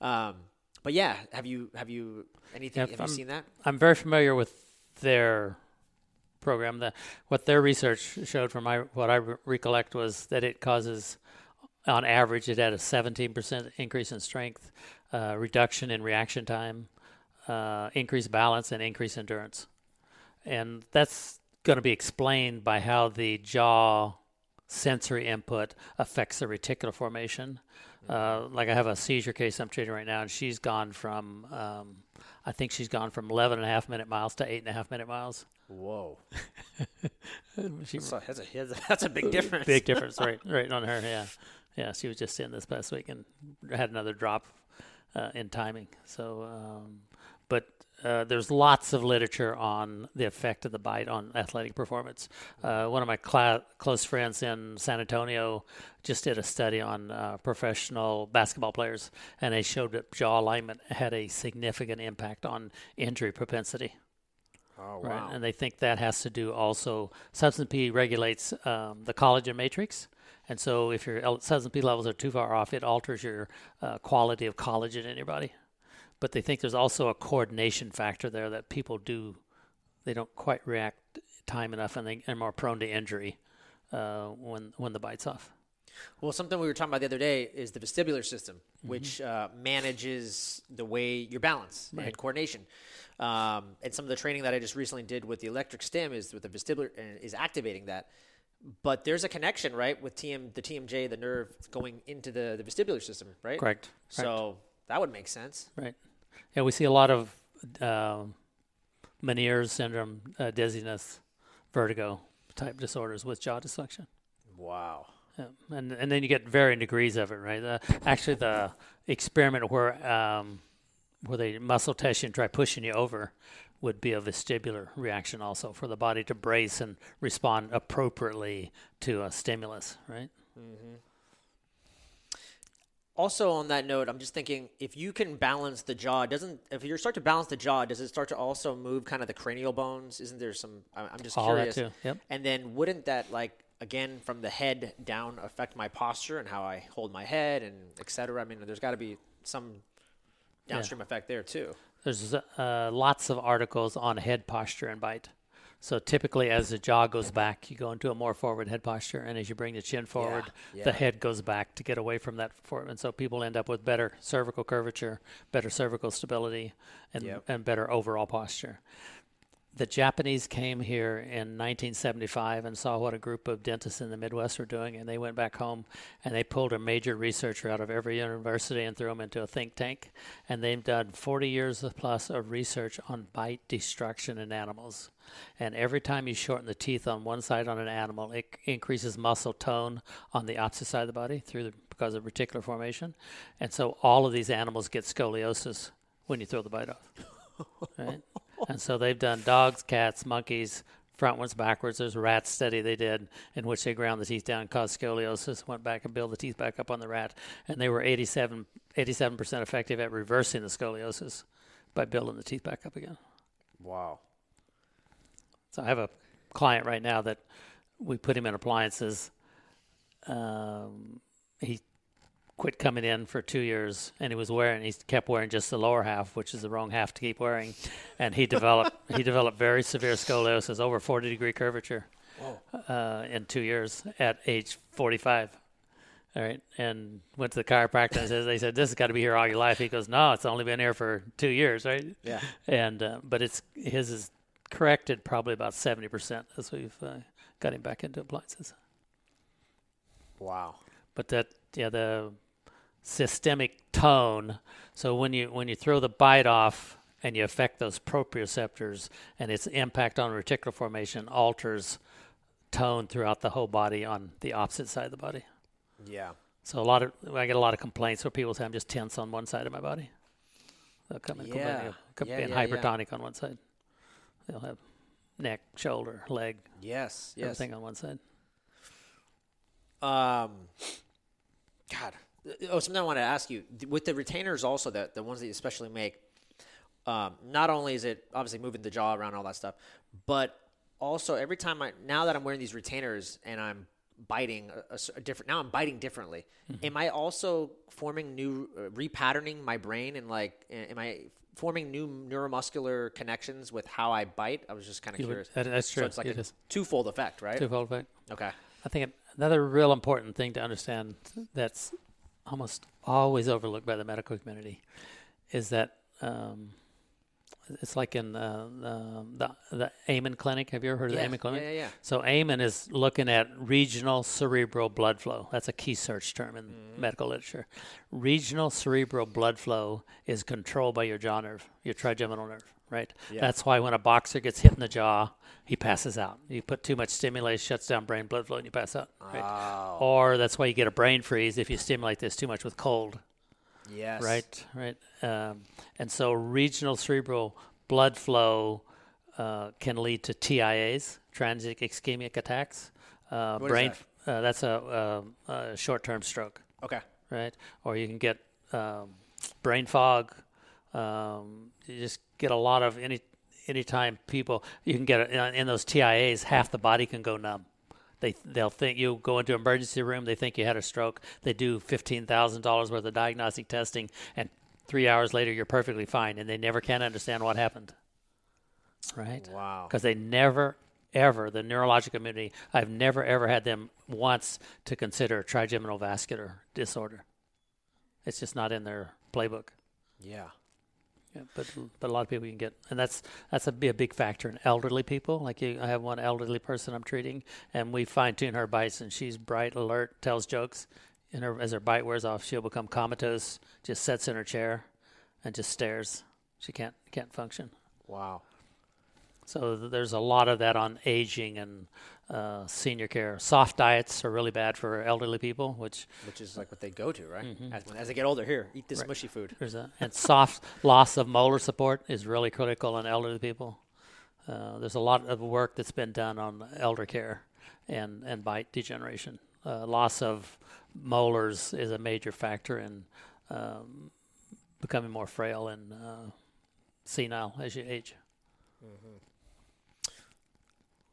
Um, but yeah, have you have you anything? Yeah, have I'm- you seen that? I'm very familiar with their program. The, what their research showed from my what I re- recollect was that it causes, on average, it had a 17% increase in strength, uh, reduction in reaction time, uh, increased balance, and increased endurance. And that's going to be explained by how the jaw sensory input affects the reticular formation. Uh, like I have a seizure case I'm treating right now, and she's gone from, um, I think she's gone from 11 and a half minute miles to eight and a half minute miles. Whoa, She, that's a, that's a, that's a, that's a big difference. big difference, right? Right on her, yeah, yeah. She was just in this past week and had another drop uh, in timing. So, um, but uh, there's lots of literature on the effect of the bite on athletic performance. Uh, one of my cla- close friends in San Antonio just did a study on uh, professional basketball players, and they showed that jaw alignment had a significant impact on injury propensity. Oh Right, wow. and they think that has to do also. Substance P regulates um, the collagen matrix, And so if your S&P levels are too far off, it alters your uh, quality of collagen in your body. But they think there's also a coordination factor there that people do, they don't quite react time enough and they are more prone to injury uh, when, when the bite's off. Well, something we were talking about the other day is the vestibular system, mm-hmm. which uh, manages the way your balance right. and coordination. Um, and some of the training that I just recently did with the electric stim is with the vestibular and is activating that. But there's a connection, right, with TM the TMJ, the nerve going into the, the vestibular system, right? Correct. So Correct. that would make sense. Right. Yeah, we see a lot of uh, Meniere's syndrome, uh, dizziness, vertigo type disorders with jaw dysfunction. Wow. Yeah. And and then you get varying degrees of it, right? Uh, actually, the experiment where um, where they muscle test you and try pushing you over would be a vestibular reaction also for the body to brace and respond appropriately to a stimulus, right? Mm-hmm. Also, on that note, I'm just thinking if you can balance the jaw, doesn't if you start to balance the jaw, does it start to also move kind of the cranial bones? Isn't there some? I'm just All curious. That too. Yep. And then wouldn't that like again from the head down affect my posture and how I hold my head and etc. I mean, there's got to be some downstream yeah. effect there too. There's uh, lots of articles on head posture and bite. So typically, as the jaw goes back, you go into a more forward head posture, and as you bring the chin forward, yeah, yeah. the head goes back to get away from that. Forward. And so people end up with better cervical curvature, better cervical stability, and, yep. and better overall posture the Japanese came here in 1975 and saw what a group of dentists in the Midwest were doing, and they went back home and they pulled a major researcher out of every university and threw him into a think tank. And they've done 40 years plus of research on bite destruction in animals. And every time you shorten the teeth on one side on an animal, it increases muscle tone on the opposite side of the body through the, because of reticular formation. And so all of these animals get scoliosis when you throw the bite off. Right? and so they've done dogs, cats, monkeys, frontwards, backwards. There's a rat study they did in which they ground the teeth down, caused scoliosis, went back and built the teeth back up on the rat, and they were 87 percent effective at reversing the scoliosis by building the teeth back up again. Wow. So I have a client right now that we put him in appliances. Um, he quit coming in for two years, and he was wearing he kept wearing just the lower half, which is the wrong half to keep wearing, and he developed he developed very severe scoliosis, over 40 degree curvature, uh, in two years at age 45. All right, and went to the chiropractor and says they said this has got to be here all your life. He goes, no, it's only been here for two years, right? Yeah. And uh, but it's his is corrected probably about 70 percent as we've uh, got him back into appliances. Wow. But that yeah the systemic tone. So when you when you throw the bite off and you affect those proprioceptors and its impact on reticular formation alters tone throughout the whole body on the opposite side of the body. Yeah. So a lot of I get a lot of complaints where people say I'm just tense on one side of my body. They'll come in yeah. come yeah, being yeah, hypertonic yeah. on one side. They'll have neck, shoulder, leg. Yes, yes. Everything on one side. Um, God, Oh, something I want to ask you with the retainers also that the ones that you especially make. Um, not only is it obviously moving the jaw around all that stuff, but also every time I now that I'm wearing these retainers and I'm biting a, a different now I'm biting differently. Mm-hmm. Am I also forming new uh, repatterning my brain and like am I forming new neuromuscular connections with how I bite? I was just kind of curious. Would, that's true. So it's like it a is. twofold effect, right? Twofold effect. Okay. I think another real important thing to understand that's almost always overlooked by the medical community is that um, it's like in the, the, the Amen Clinic. Have you ever heard of yeah, the Amen Clinic? Yeah, yeah, yeah. So Amen is looking at regional cerebral blood flow. That's a key search term in mm-hmm. medical literature. Regional cerebral blood flow is controlled by your jaw nerve, your trigeminal nerve right? Yeah. That's why when a boxer gets hit in the jaw, he passes out. You put too much stimulation, shuts down brain blood flow, and you pass out. Right? Oh. Or that's why you get a brain freeze if you stimulate this too much with cold. Yes. Right. Right. Um, and so regional cerebral blood flow uh, can lead to TIAs, transient ischemic attacks. Uh, brain. That? Uh, that's a, a, a, short-term stroke. Okay. Right. Or you can get um, brain fog. Um, you just get a lot of any anytime people you can get a, in those TIAs, half the body can go numb They they'll think you go into emergency room. They think you had a stroke. They do fifteen thousand dollars worth of diagnostic testing, and three hours later you're perfectly fine, and they never can understand what happened. Right? Wow. Because they never ever the neurological community. I've never ever had them once to consider trigeminal vascular disorder. It's just not in their playbook. Yeah. Yeah, but but a lot of people can get, and that's that's a be a big factor in elderly people. Like you, I have one elderly person I'm treating, and we fine tune her bites, and she's bright, alert, tells jokes, and her, as her bite wears off, she'll become comatose, just sits in her chair, and just stares. She can't can't function. Wow. So th- there's a lot of that on aging and uh, senior care. Soft diets are really bad for elderly people, which Which is like what they go to, right? As, when, as they get older, here, eat this Mm-hmm. Right. mushy food. There's a and soft loss of molar support is really critical in elderly people. Uh, there's a lot of work that's been done on elder care and and bite degeneration. Uh, loss of molars is a major factor in um, becoming more frail and uh, senile as you age.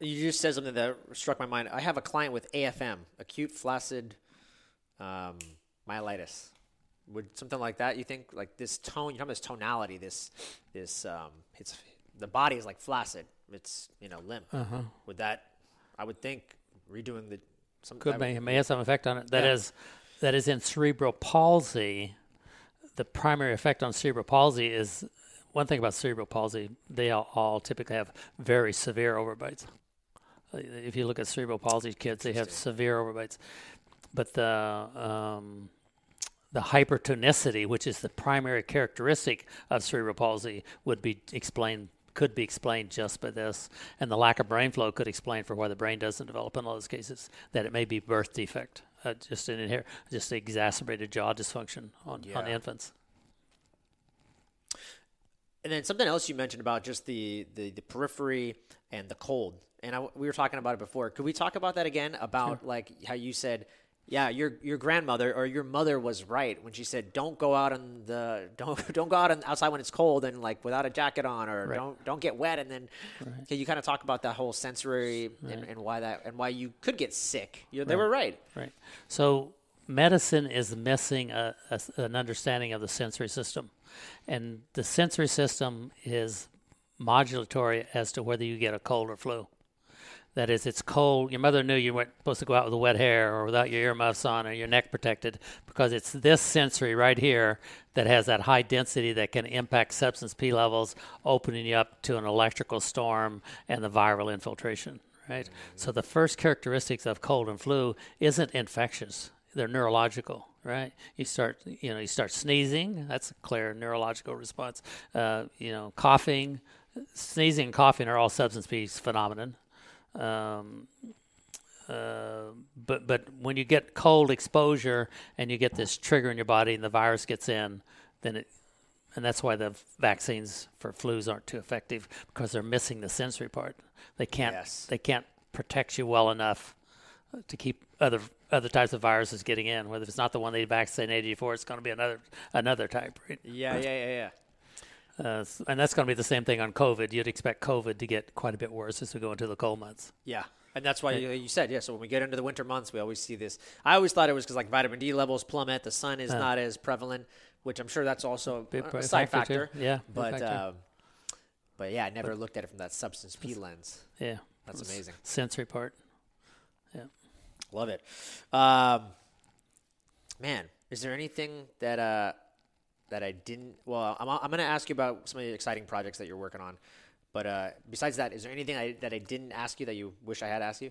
You just said something that struck my mind. I have a client with AFM, acute flaccid um, myelitis. Would something like that? You think like this tone? You're talking about this tonality. This, this, um, it's the body is like flaccid. It's you know limp. Uh-huh. Would that? I would think redoing the some Could may, may have some effect on it. That Yeah. is, that is in cerebral palsy. The primary effect on cerebral palsy is one thing about cerebral palsy. They all, all typically have very severe overbites. If you look at cerebral palsy kids, they have severe overbites. But the um, the hypertonicity, which is the primary characteristic of cerebral palsy, would be explained could be explained just by this, and the lack of brain flow could explain for why the brain doesn't develop in all those cases. That it may be birth defect, uh, just an inher- just exacerbated jaw dysfunction on, on infants. And then something else you mentioned about just the, the, the periphery and the cold. And I, we were talking about it before. Could we talk about that again? About like how you said, yeah, your your grandmother or your mother was right when she said, don't go out on the don't don't go out on, outside when it's cold and like without a jacket on or Right. don't don't get wet. And then can you kind of talk about that whole sensory and, and why that and why you could get sick. You, they were right. Right. So medicine is missing a, a an understanding of the sensory system, and the sensory system is modulatory as to whether you get a cold or flu. That is, it's cold. Your mother knew you weren't supposed to go out with wet hair or without your earmuffs on or your neck protected because it's this sensory right here that has that high density that can impact substance P levels, opening you up to an electrical storm and the viral infiltration. Right. So the first characteristics of cold and flu isn't infectious; they're neurological. Right. You start, you know, you start sneezing. That's a clear neurological response. Uh, you know, coughing, sneezing, and coughing are all substance P phenomenon. Um, uh, but but when you get cold exposure and you get this trigger in your body and the virus gets in, then it and that's why the vaccines for flus aren't too effective because they're missing the sensory part. They can't Yes. they can't protect you well enough to keep other other types of viruses getting in. Whether it's not the one they vaccinated you for, it's going to be another another type. Right? Yeah, yeah, yeah, yeah. Uh, and that's going to be the same thing on COVID. You'd expect COVID to get quite a bit worse as we go into the cold months. Yeah. And that's why you, you said, yeah. So when we get into the winter months, we always see this. I always thought it was because like vitamin D levels plummet, the sun is not as prevalent, which I'm sure that's also a, a side factor, factor. Yeah, But factor. um, but yeah, I never looked at it from that substance P lens. Yeah, That's amazing. Sensory part. Yeah, love it. Um, man, is there anything that uh, that I didn't? Well, I'm I'm going to ask you about some of the exciting projects that you're working on. But uh, besides that, is there anything I, that I didn't ask you that you wish I had asked you?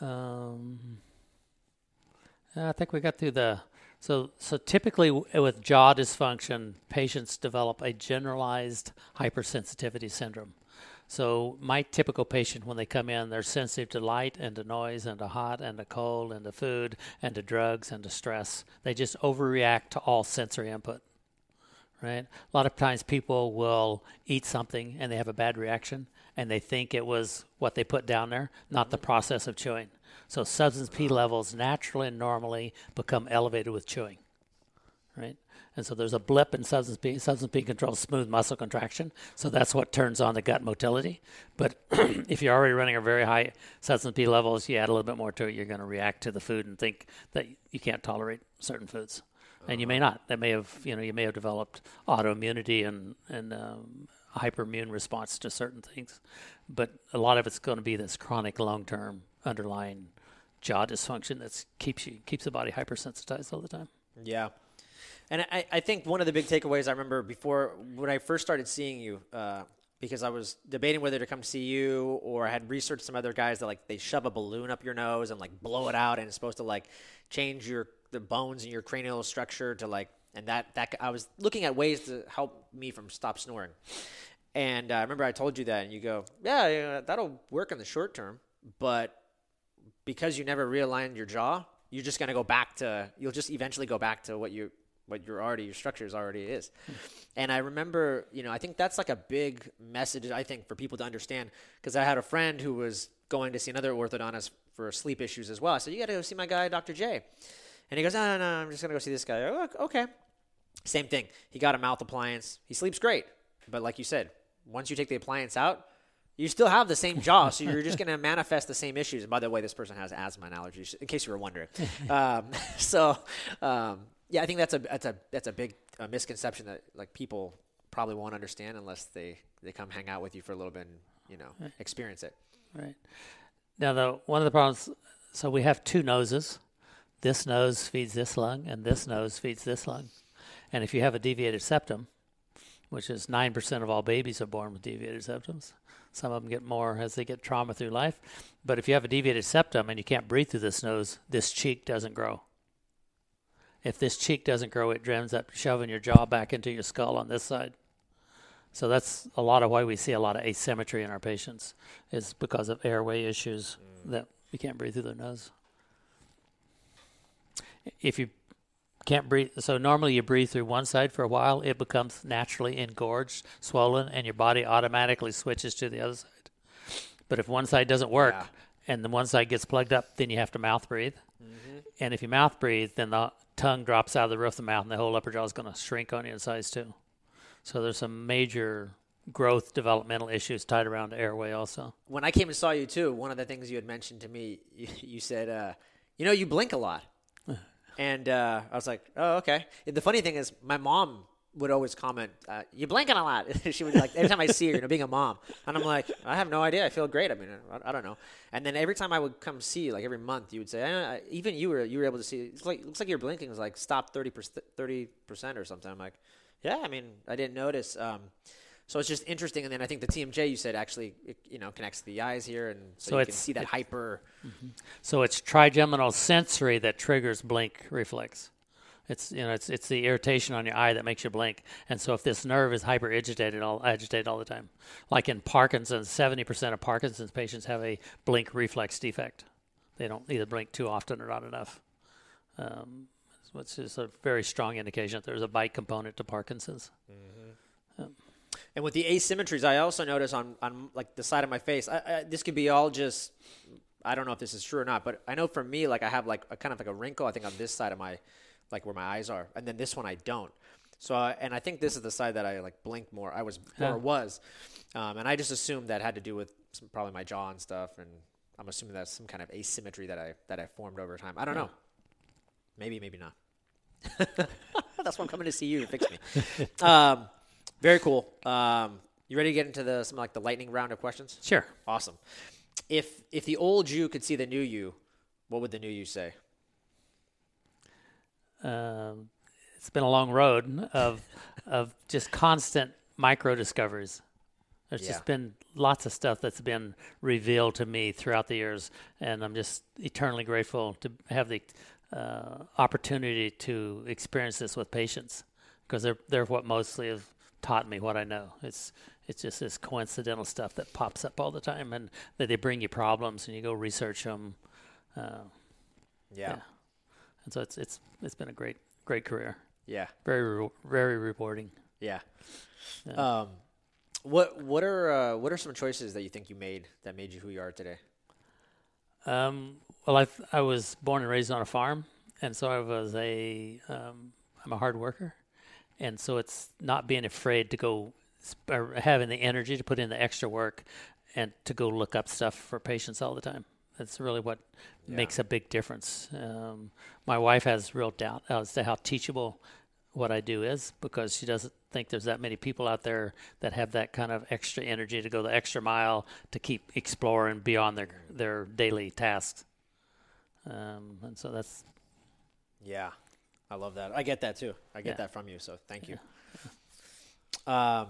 Um, I think we got through the. So, so typically with jaw dysfunction, patients develop a generalized hypersensitivity syndrome. So, my typical patient, when they come in, they're sensitive to light and to noise and to hot and to cold and to food and to drugs and to stress. They just overreact to all sensory input. Right? A lot of times people will eat something and they have a bad reaction and they think it was what they put down there, not the process of chewing. So substance P levels naturally and normally become elevated with chewing. And so there's a blip in substance P. Substance P controls smooth muscle contraction, so that's what turns on the gut motility. But if you're already running a very high substance P levels, you add a little bit more to it, you're going to react to the food and think that you can't tolerate certain foods, and you may not. That may have, you know, you may have developed autoimmunity and and um, hyperimmune response to certain things, but a lot of it's going to be this chronic, long-term underlying jaw dysfunction that keeps you keeps the body hypersensitized all the time. Yeah. And I, I think one of the big takeaways I remember before when I first started seeing you, uh, because I was debating whether to come see you or I had researched some other guys that like they shove a balloon up your nose and like blow it out and it's supposed to like change your the bones in your cranial structure to like and that that I was looking at ways to help me from stop snoring. And uh, I remember I told you that and you go, yeah, yeah, that'll work in the short term, but because you never realigned your jaw, you're just going to go back to you'll just eventually go back to what you what your already your structure is already is. and I remember, you know, I think that's like a big message I think for people to understand because I had a friend who was going to see another orthodontist for sleep issues as well. I said, "You got to go see my guy, Dr. J." And he goes, "No, no, no, I'm just going to go see this guy." Oh, okay. Same thing. He got a mouth appliance. He sleeps great. But like you said, once you take the appliance out, you still have the same jaw, so you're just going to manifest the same issues. And by the way, this person has asthma and allergies, in case you were wondering. um, so, um, yeah, I think that's a that's a that's a big uh, misconception that like people probably won't understand unless they they come hang out with you for a little bit and you know right. experience it. Right. Now, the one of the problems. So we have two noses. This nose feeds this lung, and this nose feeds this lung. And if you have a deviated septum, which is nine percent of all babies are born with deviated septums, some of them get more as they get trauma through life. But if you have a deviated septum and you can't breathe through this nose, this cheek doesn't grow if this cheek doesn't grow, it ends up shoving your jaw back into your skull on this side. So that's a lot of why we see a lot of asymmetry in our patients is because of airway issues mm. that you can't breathe through their nose. If you can't breathe, so normally you breathe through one side for a while, it becomes naturally engorged, swollen, and your body automatically switches to the other side. But if one side doesn't work yeah. And the one side gets plugged up, then you have to mouth breathe. Mm-hmm. And if you mouth breathe, then the tongue drops out of the roof of the mouth and the whole upper jaw is going to shrink on you in size too. So there's some major growth developmental issues tied around the airway also. When I came and saw you too, one of the things you had mentioned to me, you, you said, uh, you know, you blink a lot. and uh, I was like, oh, okay. The funny thing is, my mom would always comment, uh, "You're blinking a lot." she would like every time I see her, you know, being a mom, and I'm like, I have no idea. I feel great. I mean, I, I don't know. And then every time I would come see you, like every month, you would say, eh, even you were you were able to see. It's like looks like your blinking was like stop thirty percent, thirty percent or something. I'm like, yeah. I mean, I didn't notice. Um, so it's just interesting. And then I think the TMJ you said actually, it, you know, connects to the eyes here, and so, so you can see that hyper. Mm-hmm. So it's trigeminal sensory that triggers blink reflex. It's you know it's it's the irritation on your eye that makes you blink. And so if this nerve is hyper agitated all agitated all the time, like in Parkinson's, seventy percent of Parkinson's patients have a blink reflex defect. They don't either blink too often or not enough. Um, which is a very strong indication that there's a bite component to Parkinson's. Mm-hmm. Um, and with the asymmetries, I also notice on, on like the side of my face, I, I, this could be all just, I don't know if this is true or not, but I know for me, like I have like a kind of like a wrinkle, I think on this side of my like where my eyes are, and then this one I don't. So, uh, and I think this is the side that I like blink more. I was or was, um, and I just assumed that had to do with some, probably my jaw and stuff. And I'm assuming that's some kind of asymmetry that I that I formed over time. I don't yeah. know. Maybe, maybe not. that's why I'm coming to see you to fix me. um, very cool. Um, you ready to get into the some like the lightning round of questions? Sure. Awesome. If if the old you could see the new you, what would the new you say? Um, it's been a long road of of just constant micro discoveries. There's yeah. just been lots of stuff that's been revealed to me throughout the years, and I'm just eternally grateful to have the uh, opportunity to experience this with patients because they're they're what mostly have taught me what I know. It's it's just this coincidental stuff that pops up all the time, and that they bring you problems, and you go research them. Uh, yeah. yeah and so it's it's it's been a great great career. Yeah, very re- very rewarding. Yeah. yeah. Um, what what are uh, what are some choices that you think you made that made you who you are today? Um, well, I I was born and raised on a farm, and so I was a um, I'm a hard worker, and so it's not being afraid to go sp- or having the energy to put in the extra work and to go look up stuff for patients all the time. That's really what Yeah. makes a big difference. Um, my wife has real doubt as to how teachable what I do is because she doesn't think there's that many people out there that have that kind of extra energy to go the extra mile to keep exploring beyond their their daily tasks. Um, and so that's Yeah, I love that. I get that too. I get Yeah. that from you. So thank you. Um,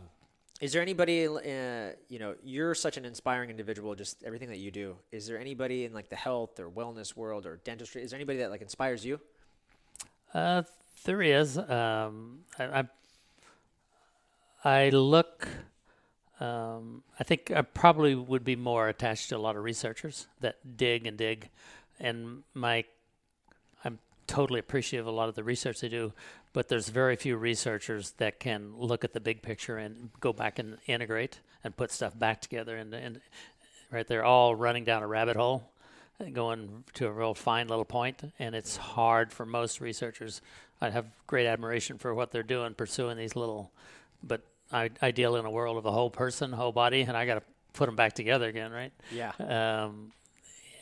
is there anybody? Uh, you know, you're such an inspiring individual. Just everything that you do. Is there anybody in like the health or wellness world or dentistry? Is there anybody that like inspires you? Uh, there is. Um, I, I, I look. Um, I think I probably would be more attached to a lot of researchers that dig and dig, and my. I'm totally appreciative of a lot of the research they do, but there's very few researchers that can look at the big picture and go back and integrate and put stuff back together. And, and right, they're all running down a rabbit hole going to a real fine little point, and it's hard for most researchers. I have great admiration for what they're doing, pursuing these little, but I, I deal in a world of a whole person, whole body, and I got to put them back together again, right? Yeah. Um,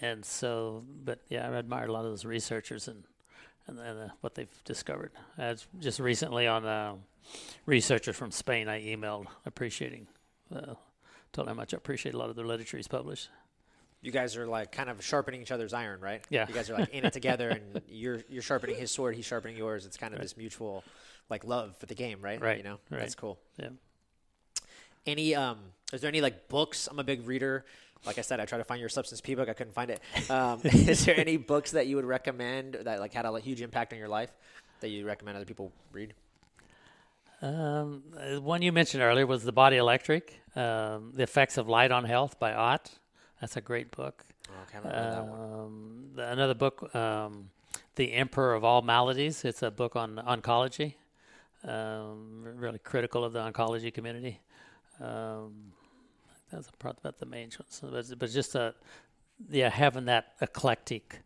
and so, but yeah, I admire a lot of those researchers and and, and uh, what they've discovered. As just recently on uh, researchers from Spain, I emailed appreciating, uh, told how much I appreciate a lot of their literature he's published. You guys are like kind of sharpening each other's iron, right? Yeah. You guys are like in it together, and you're you're sharpening his sword, he's sharpening yours. It's kind of this mutual, like love for the game, right? Right, You know, right. that's cool. Yeah. Any um, is there any like books? I'm a big reader. Like I said, I tried to find your Substance P book. I couldn't find it. Um, is there any books that you would recommend that like had a huge impact on your life that you recommend other people read? Um, one you mentioned earlier was The Body Electric, um, The Effects of Light on Health by Ott. That's a great book. Oh, okay, I haven't that one. Um, another book, um, The Emperor of All Maladies. It's a book on oncology, um, really critical of the oncology community. Um, that's probably about the main. But, but just a, yeah, having that eclectic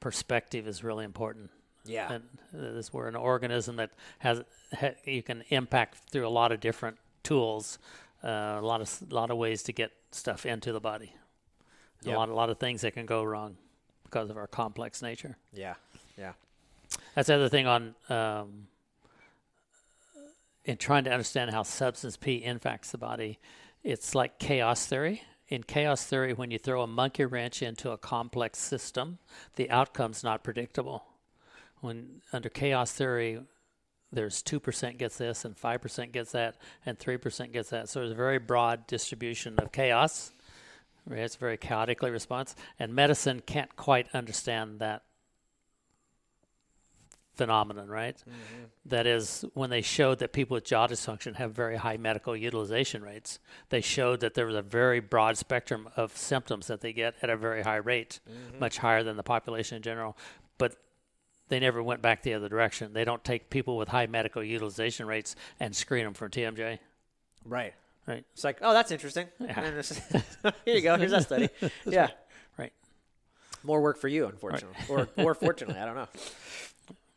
perspective is really important. Yeah. And uh, this we're an organism that has ha, you can impact through a lot of different tools, uh, a lot of a lot of ways to get stuff into the body. Yep. A lot a lot of things that can go wrong because of our complex nature. Yeah. Yeah. That's the other thing on um, in trying to understand how substance P impacts the body. It's like chaos theory. In chaos theory, when you throw a monkey wrench into a complex system, the outcome's not predictable. When under chaos theory, there's two percent gets this, and five percent gets that, and three percent gets that. So there's a very broad distribution of chaos. It's very chaotically response, and medicine can't quite understand that phenomenon, right? Mm-hmm. That is, when they showed that people with jaw dysfunction have very high medical utilization rates, they showed that there was a very broad spectrum of symptoms that they get at a very high rate, mm-hmm. much higher than the population in general. But they never went back the other direction. They don't take people with high medical utilization rates and screen them for TMJ. Right. Right. It's like, oh, that's interesting. Yeah. Here you go. Here's that study. Yeah. Right. More work for you, unfortunately, or or fortunately, I don't know.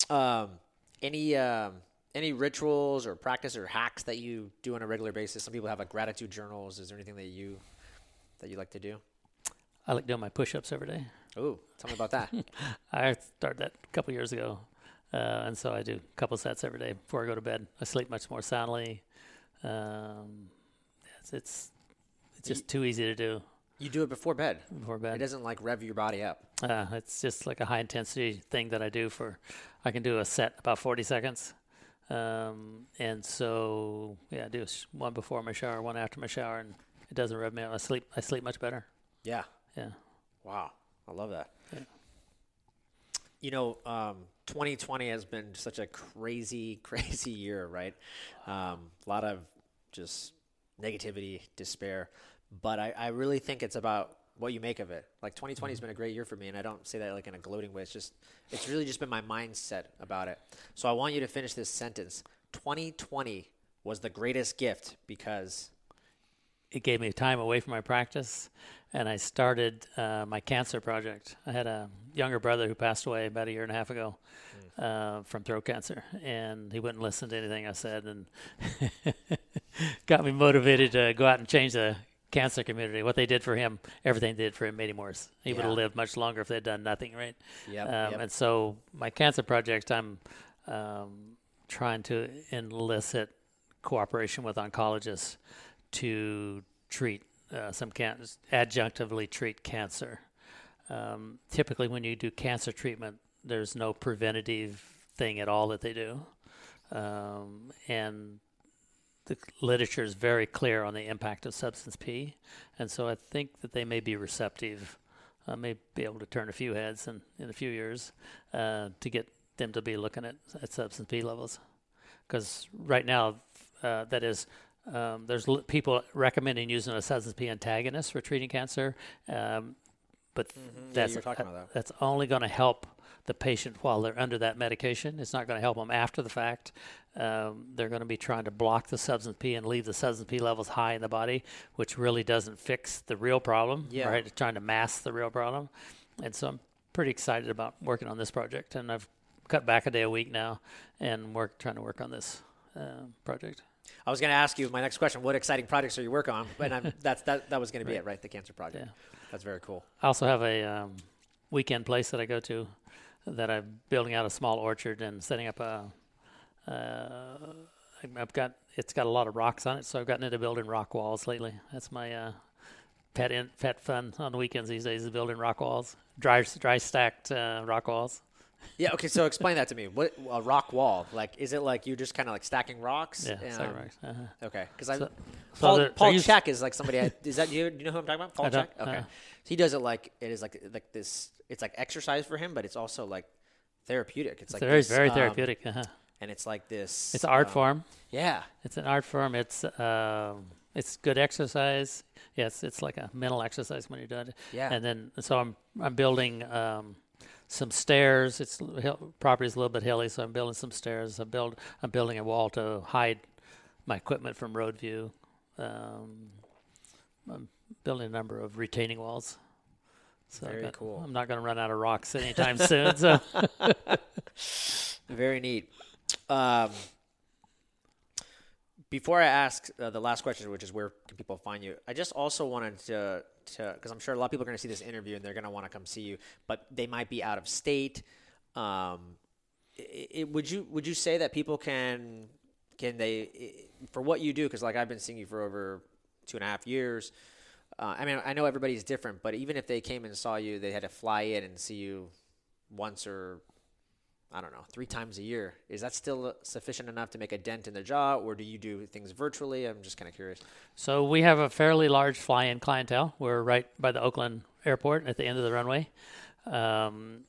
Um, any um, any rituals or practice or hacks that you do on a regular basis? Some people have like gratitude journals. Is there anything that you that you like to do? I like doing my push-ups every day. Oh, tell me about that. I started that a couple years ago, uh, and so I do a couple sets every day before I go to bed. I sleep much more soundly. Um, it's, it's it's just too easy to do you do it before bed. before bed. It doesn't like rev your body up. Uh, it's just like a high intensity thing that I do for. I can do a set about forty seconds, um, and so yeah, I do one before my shower, one after my shower, and it doesn't rev me up. I sleep. I sleep much better. Yeah. Yeah. Wow, I love that. Yeah. You know, um, 2020 has been such a crazy, crazy year, right? Um, a lot of just negativity, despair, but I, I really think it's about what you make of it. Like 2020 has been a great year for me, and I don't say that like in a gloating way. It's just, it's really just been my mindset about it. So I want you to finish this sentence. 2020 was the greatest gift because it gave me time away from my practice, and I started uh, my cancer project. I had a younger brother who passed away about a year and a half ago uh, from throat cancer, and he wouldn't listen to anything I said, and got me motivated to go out and change the cancer community. What they did for him, everything they did for him made him worse. He would have lived much longer if they'd done nothing, right? Yeah. Um, yep. And so my cancer project, I'm um, trying to elicit cooperation with oncologists to treat uh, some can- adjunctively treat cancer. Um, typically, when you do cancer treatment, there's no preventative thing at all that they do, um, and the literature is very clear on the impact of substance P, and so I think that they may be receptive. I may be able to turn a few heads in, in a few years uh, to get them to be looking at, at substance P levels. Because right now, uh, that is, um, there's l- people recommending using a substance P antagonist for treating cancer, um, but Mm-hmm. That's talking about that. that's only going to help the patient while they're under that medication. It's not going to help them after the fact. Um, they're going to be trying to block the substance P and leave the substance P levels high in the body, which really doesn't fix the real problem. Yeah. Right? It's trying to mask the real problem. And so I'm pretty excited about working on this project. And I've cut back a day a week now and work trying to work on this uh, project. I was going to ask you my next question: What exciting projects are you working on? And I'm, that's that. That was going to be it, right? The cancer project. Yeah. That's very cool. I also have a um, weekend place that I go to that I'm building out a small orchard and setting up a. Uh, I've got it's got a lot of rocks on it, so I've gotten into building rock walls lately. That's my uh, pet in, pet fun on the weekends these days is building rock walls, dry dry stacked uh, rock walls. Yeah. Okay. So explain that to me. What a rock wall? Like, is it like you just kind of like stacking rocks? Yeah, Um, stacked rocks. Uh-huh. Okay. Because I. So- so Paul, they're- Paul Chek is like somebody. I, is that you? Do you know who I'm talking about? Paul Chek. Okay. uh. So he does it like it is like like this. It's like exercise for him, but it's also like therapeutic. It's like very this, very um, therapeutic. Uh-huh. And it's like this. It's an art um, form. Yeah. It's an art form. It's um, it's good exercise. Yes, it's like a mental exercise when you're doing it. Yeah. And then so I'm I'm building um, some stairs. It's hill, property's a little bit hilly, so I'm building some stairs. I build I'm building a wall to hide my equipment from road view. Um, I'm building a number of retaining walls. So Very got- cool. I'm not going to run out of rocks anytime soon. So Very neat. Um, before I ask uh, the last question, which is where can people find you, I just also wanted to, to because I'm sure a lot of people are going to see this interview and they're going to want to come see you, but they might be out of state. Um, i i would you would you say that people can can they i- for what you do? Because like I've been seeing you for over two and a half years. Uh, I mean, I know everybody's different, but even if they came and saw you, they had to fly in and see you once or I don't know, three times a year. Is that still sufficient enough to make a dent in their jaw, or do you do things virtually? I'm just kind of curious. So we have a fairly large fly-in clientele. We're right by the Oakland airport at the end of the runway. Um,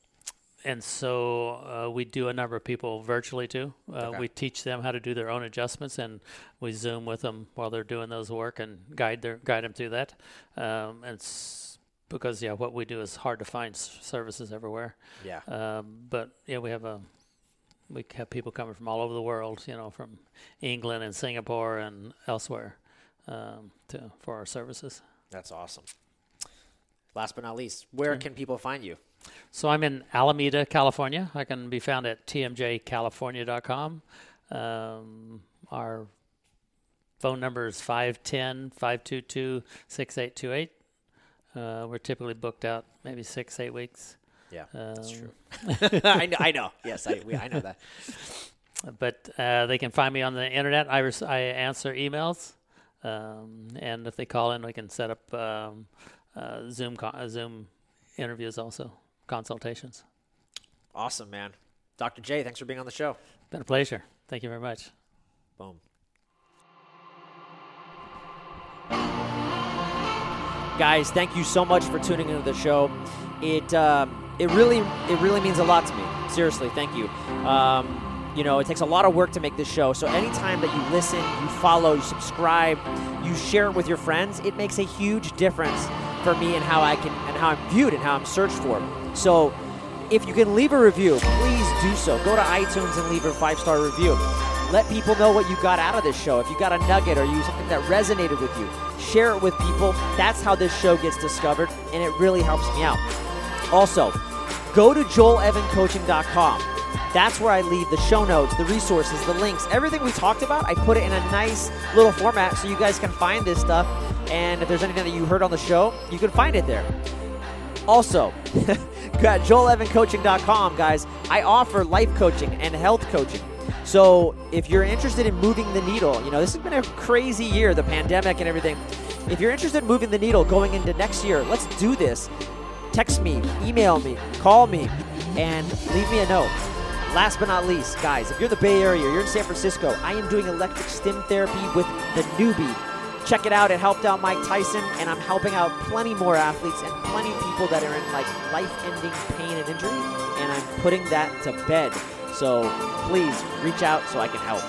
and so uh, we do a number of people virtually too. Uh, Okay. We teach them how to do their own adjustments, and we Zoom with them while they're doing those work and guide their guide them through that. Um, and s- because yeah, what we do is hard to find s- services everywhere. Yeah. Um, but yeah, we have a we have people coming from all over the world, you know, from England and Singapore and elsewhere um, to for our services. That's awesome. Last but not least, where can people find you? So I'm in Alameda, California. I can be found at tmjcalifornia.com. Um, our phone number is 510 522 6828. Uh, We're typically booked out maybe six, eight weeks. Yeah, Um, that's true. I know. I know. Yes, I, we, I know that. but uh, they can find me on the internet. I, res- I answer emails, um, and if they call in, we can set up um, uh, Zoom co- uh, Zoom interviews also consultations. Awesome, man. Dr. J, thanks for being on the show. Been a pleasure. Thank you very much. Boom. Guys, thank you so much for tuning into the show. It um, it really it really means a lot to me. Seriously, thank you. Um, you know, it takes a lot of work to make this show. So anytime that you listen, you follow, you subscribe, you share it with your friends, it makes a huge difference for me and how I can and how I'm viewed and how I'm searched for. So if you can leave a review, please do so. Go to iTunes and leave a five star review. Let people know what you got out of this show. If you got a nugget or you something that resonated with you, share it with people. That's how this show gets discovered, and it really helps me out. Also, go to joelevancoaching.com. That's where I leave the show notes, the resources, the links, everything we talked about. I put it in a nice little format so you guys can find this stuff. And if there's anything that you heard on the show, you can find it there. Also, go at joelevancoaching.com, guys, I offer life coaching and health coaching. So if you're interested in moving the needle, you know, this has been a crazy year, the pandemic and everything. If you're interested in moving the needle going into next year, let's do this. Text me, email me, call me, and leave me a note. Last but not least, guys, if you're in the Bay Area, you're in San Francisco, I am doing electric stim therapy with the NeuFit. Check it out. It helped out Mike Tyson, and I'm helping out plenty more athletes and plenty people that are in like life-ending pain and injury, and I'm putting that to bed. So please reach out so I can help.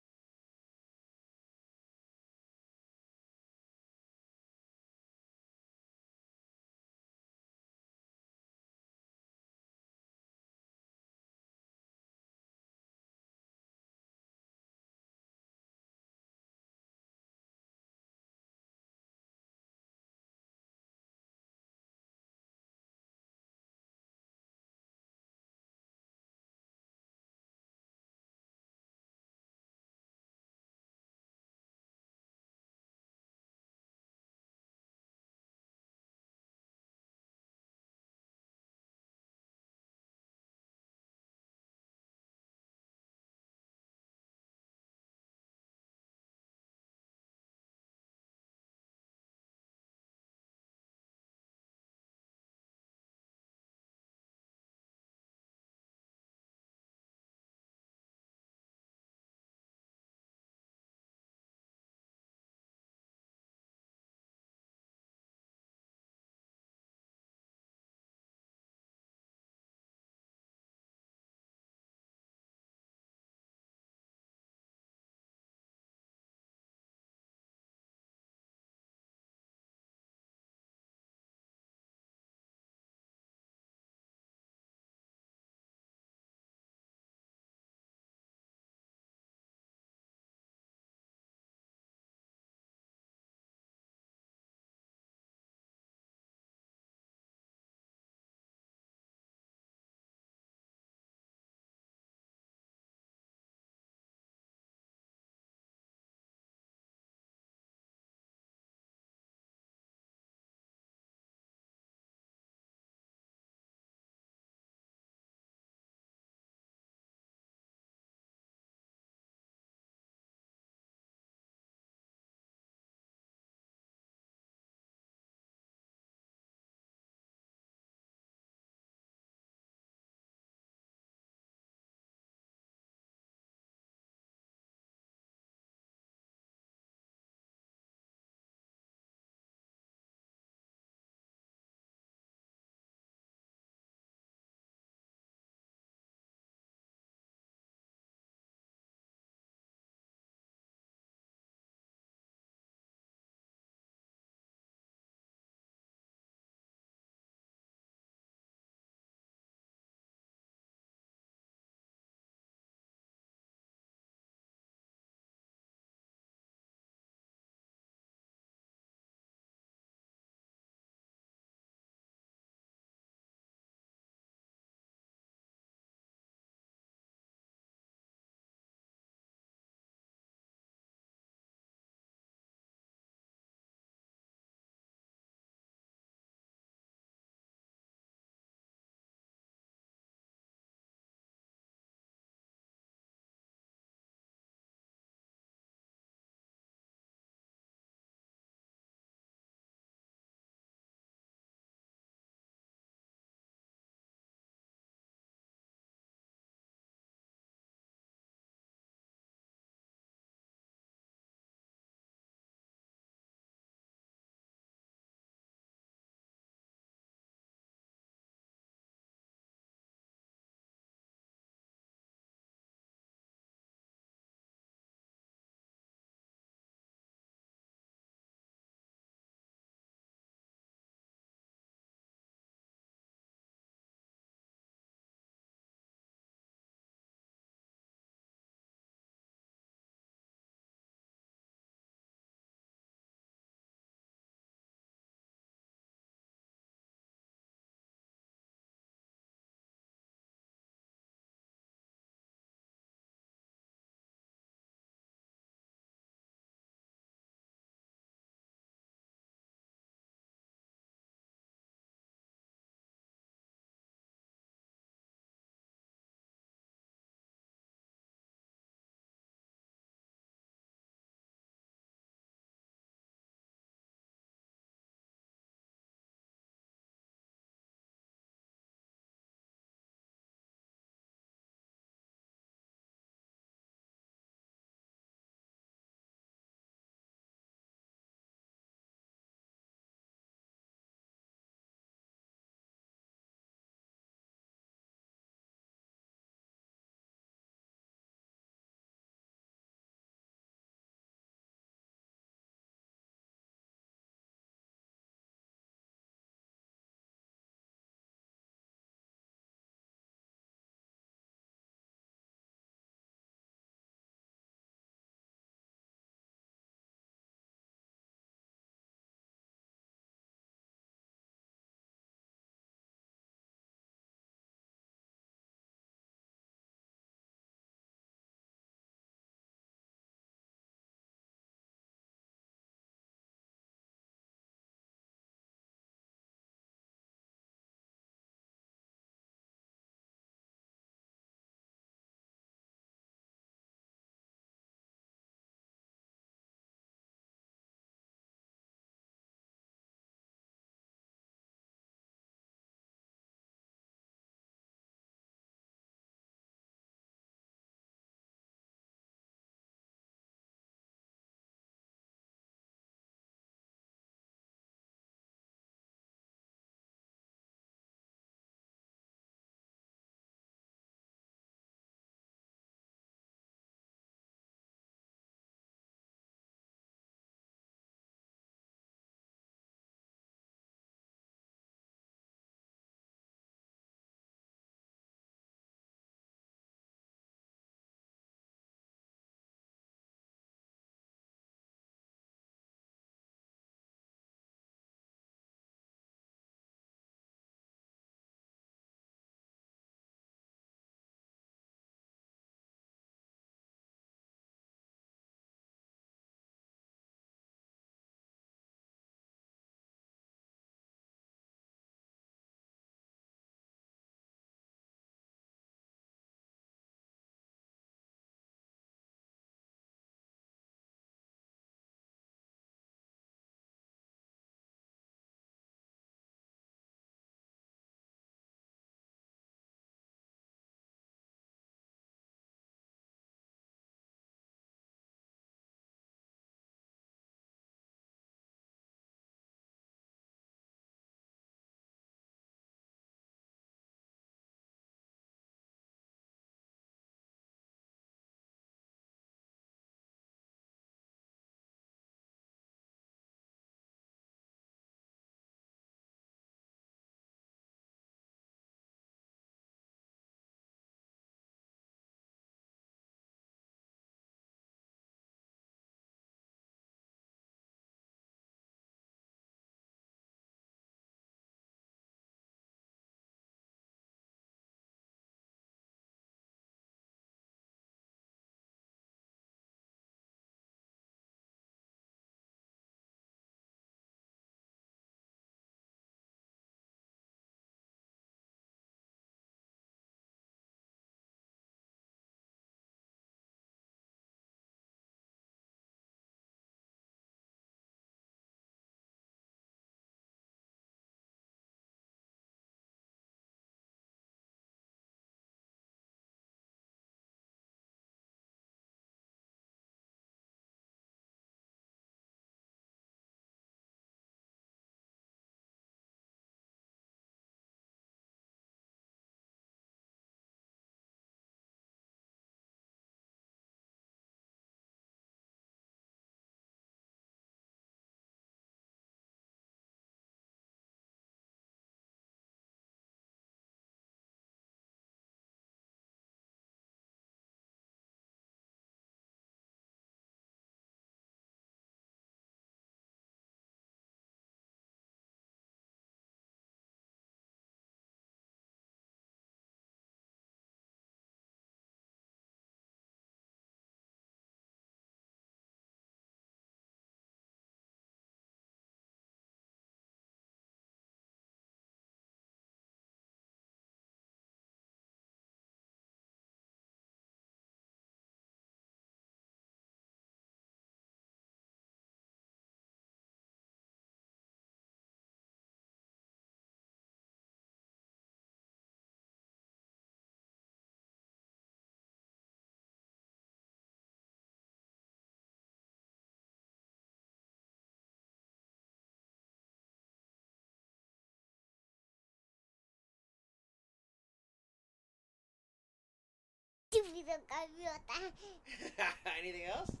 Video gaviota. Anything else?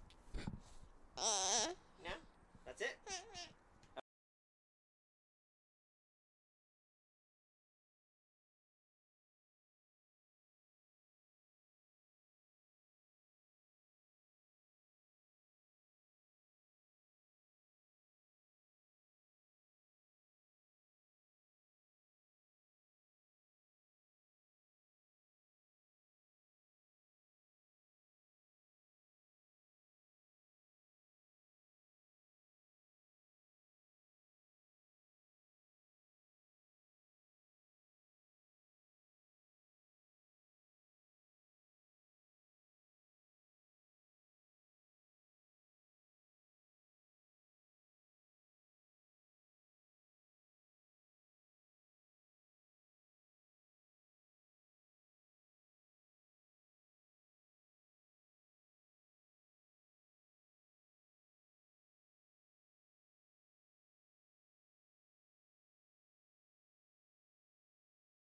Eh. No. That's it.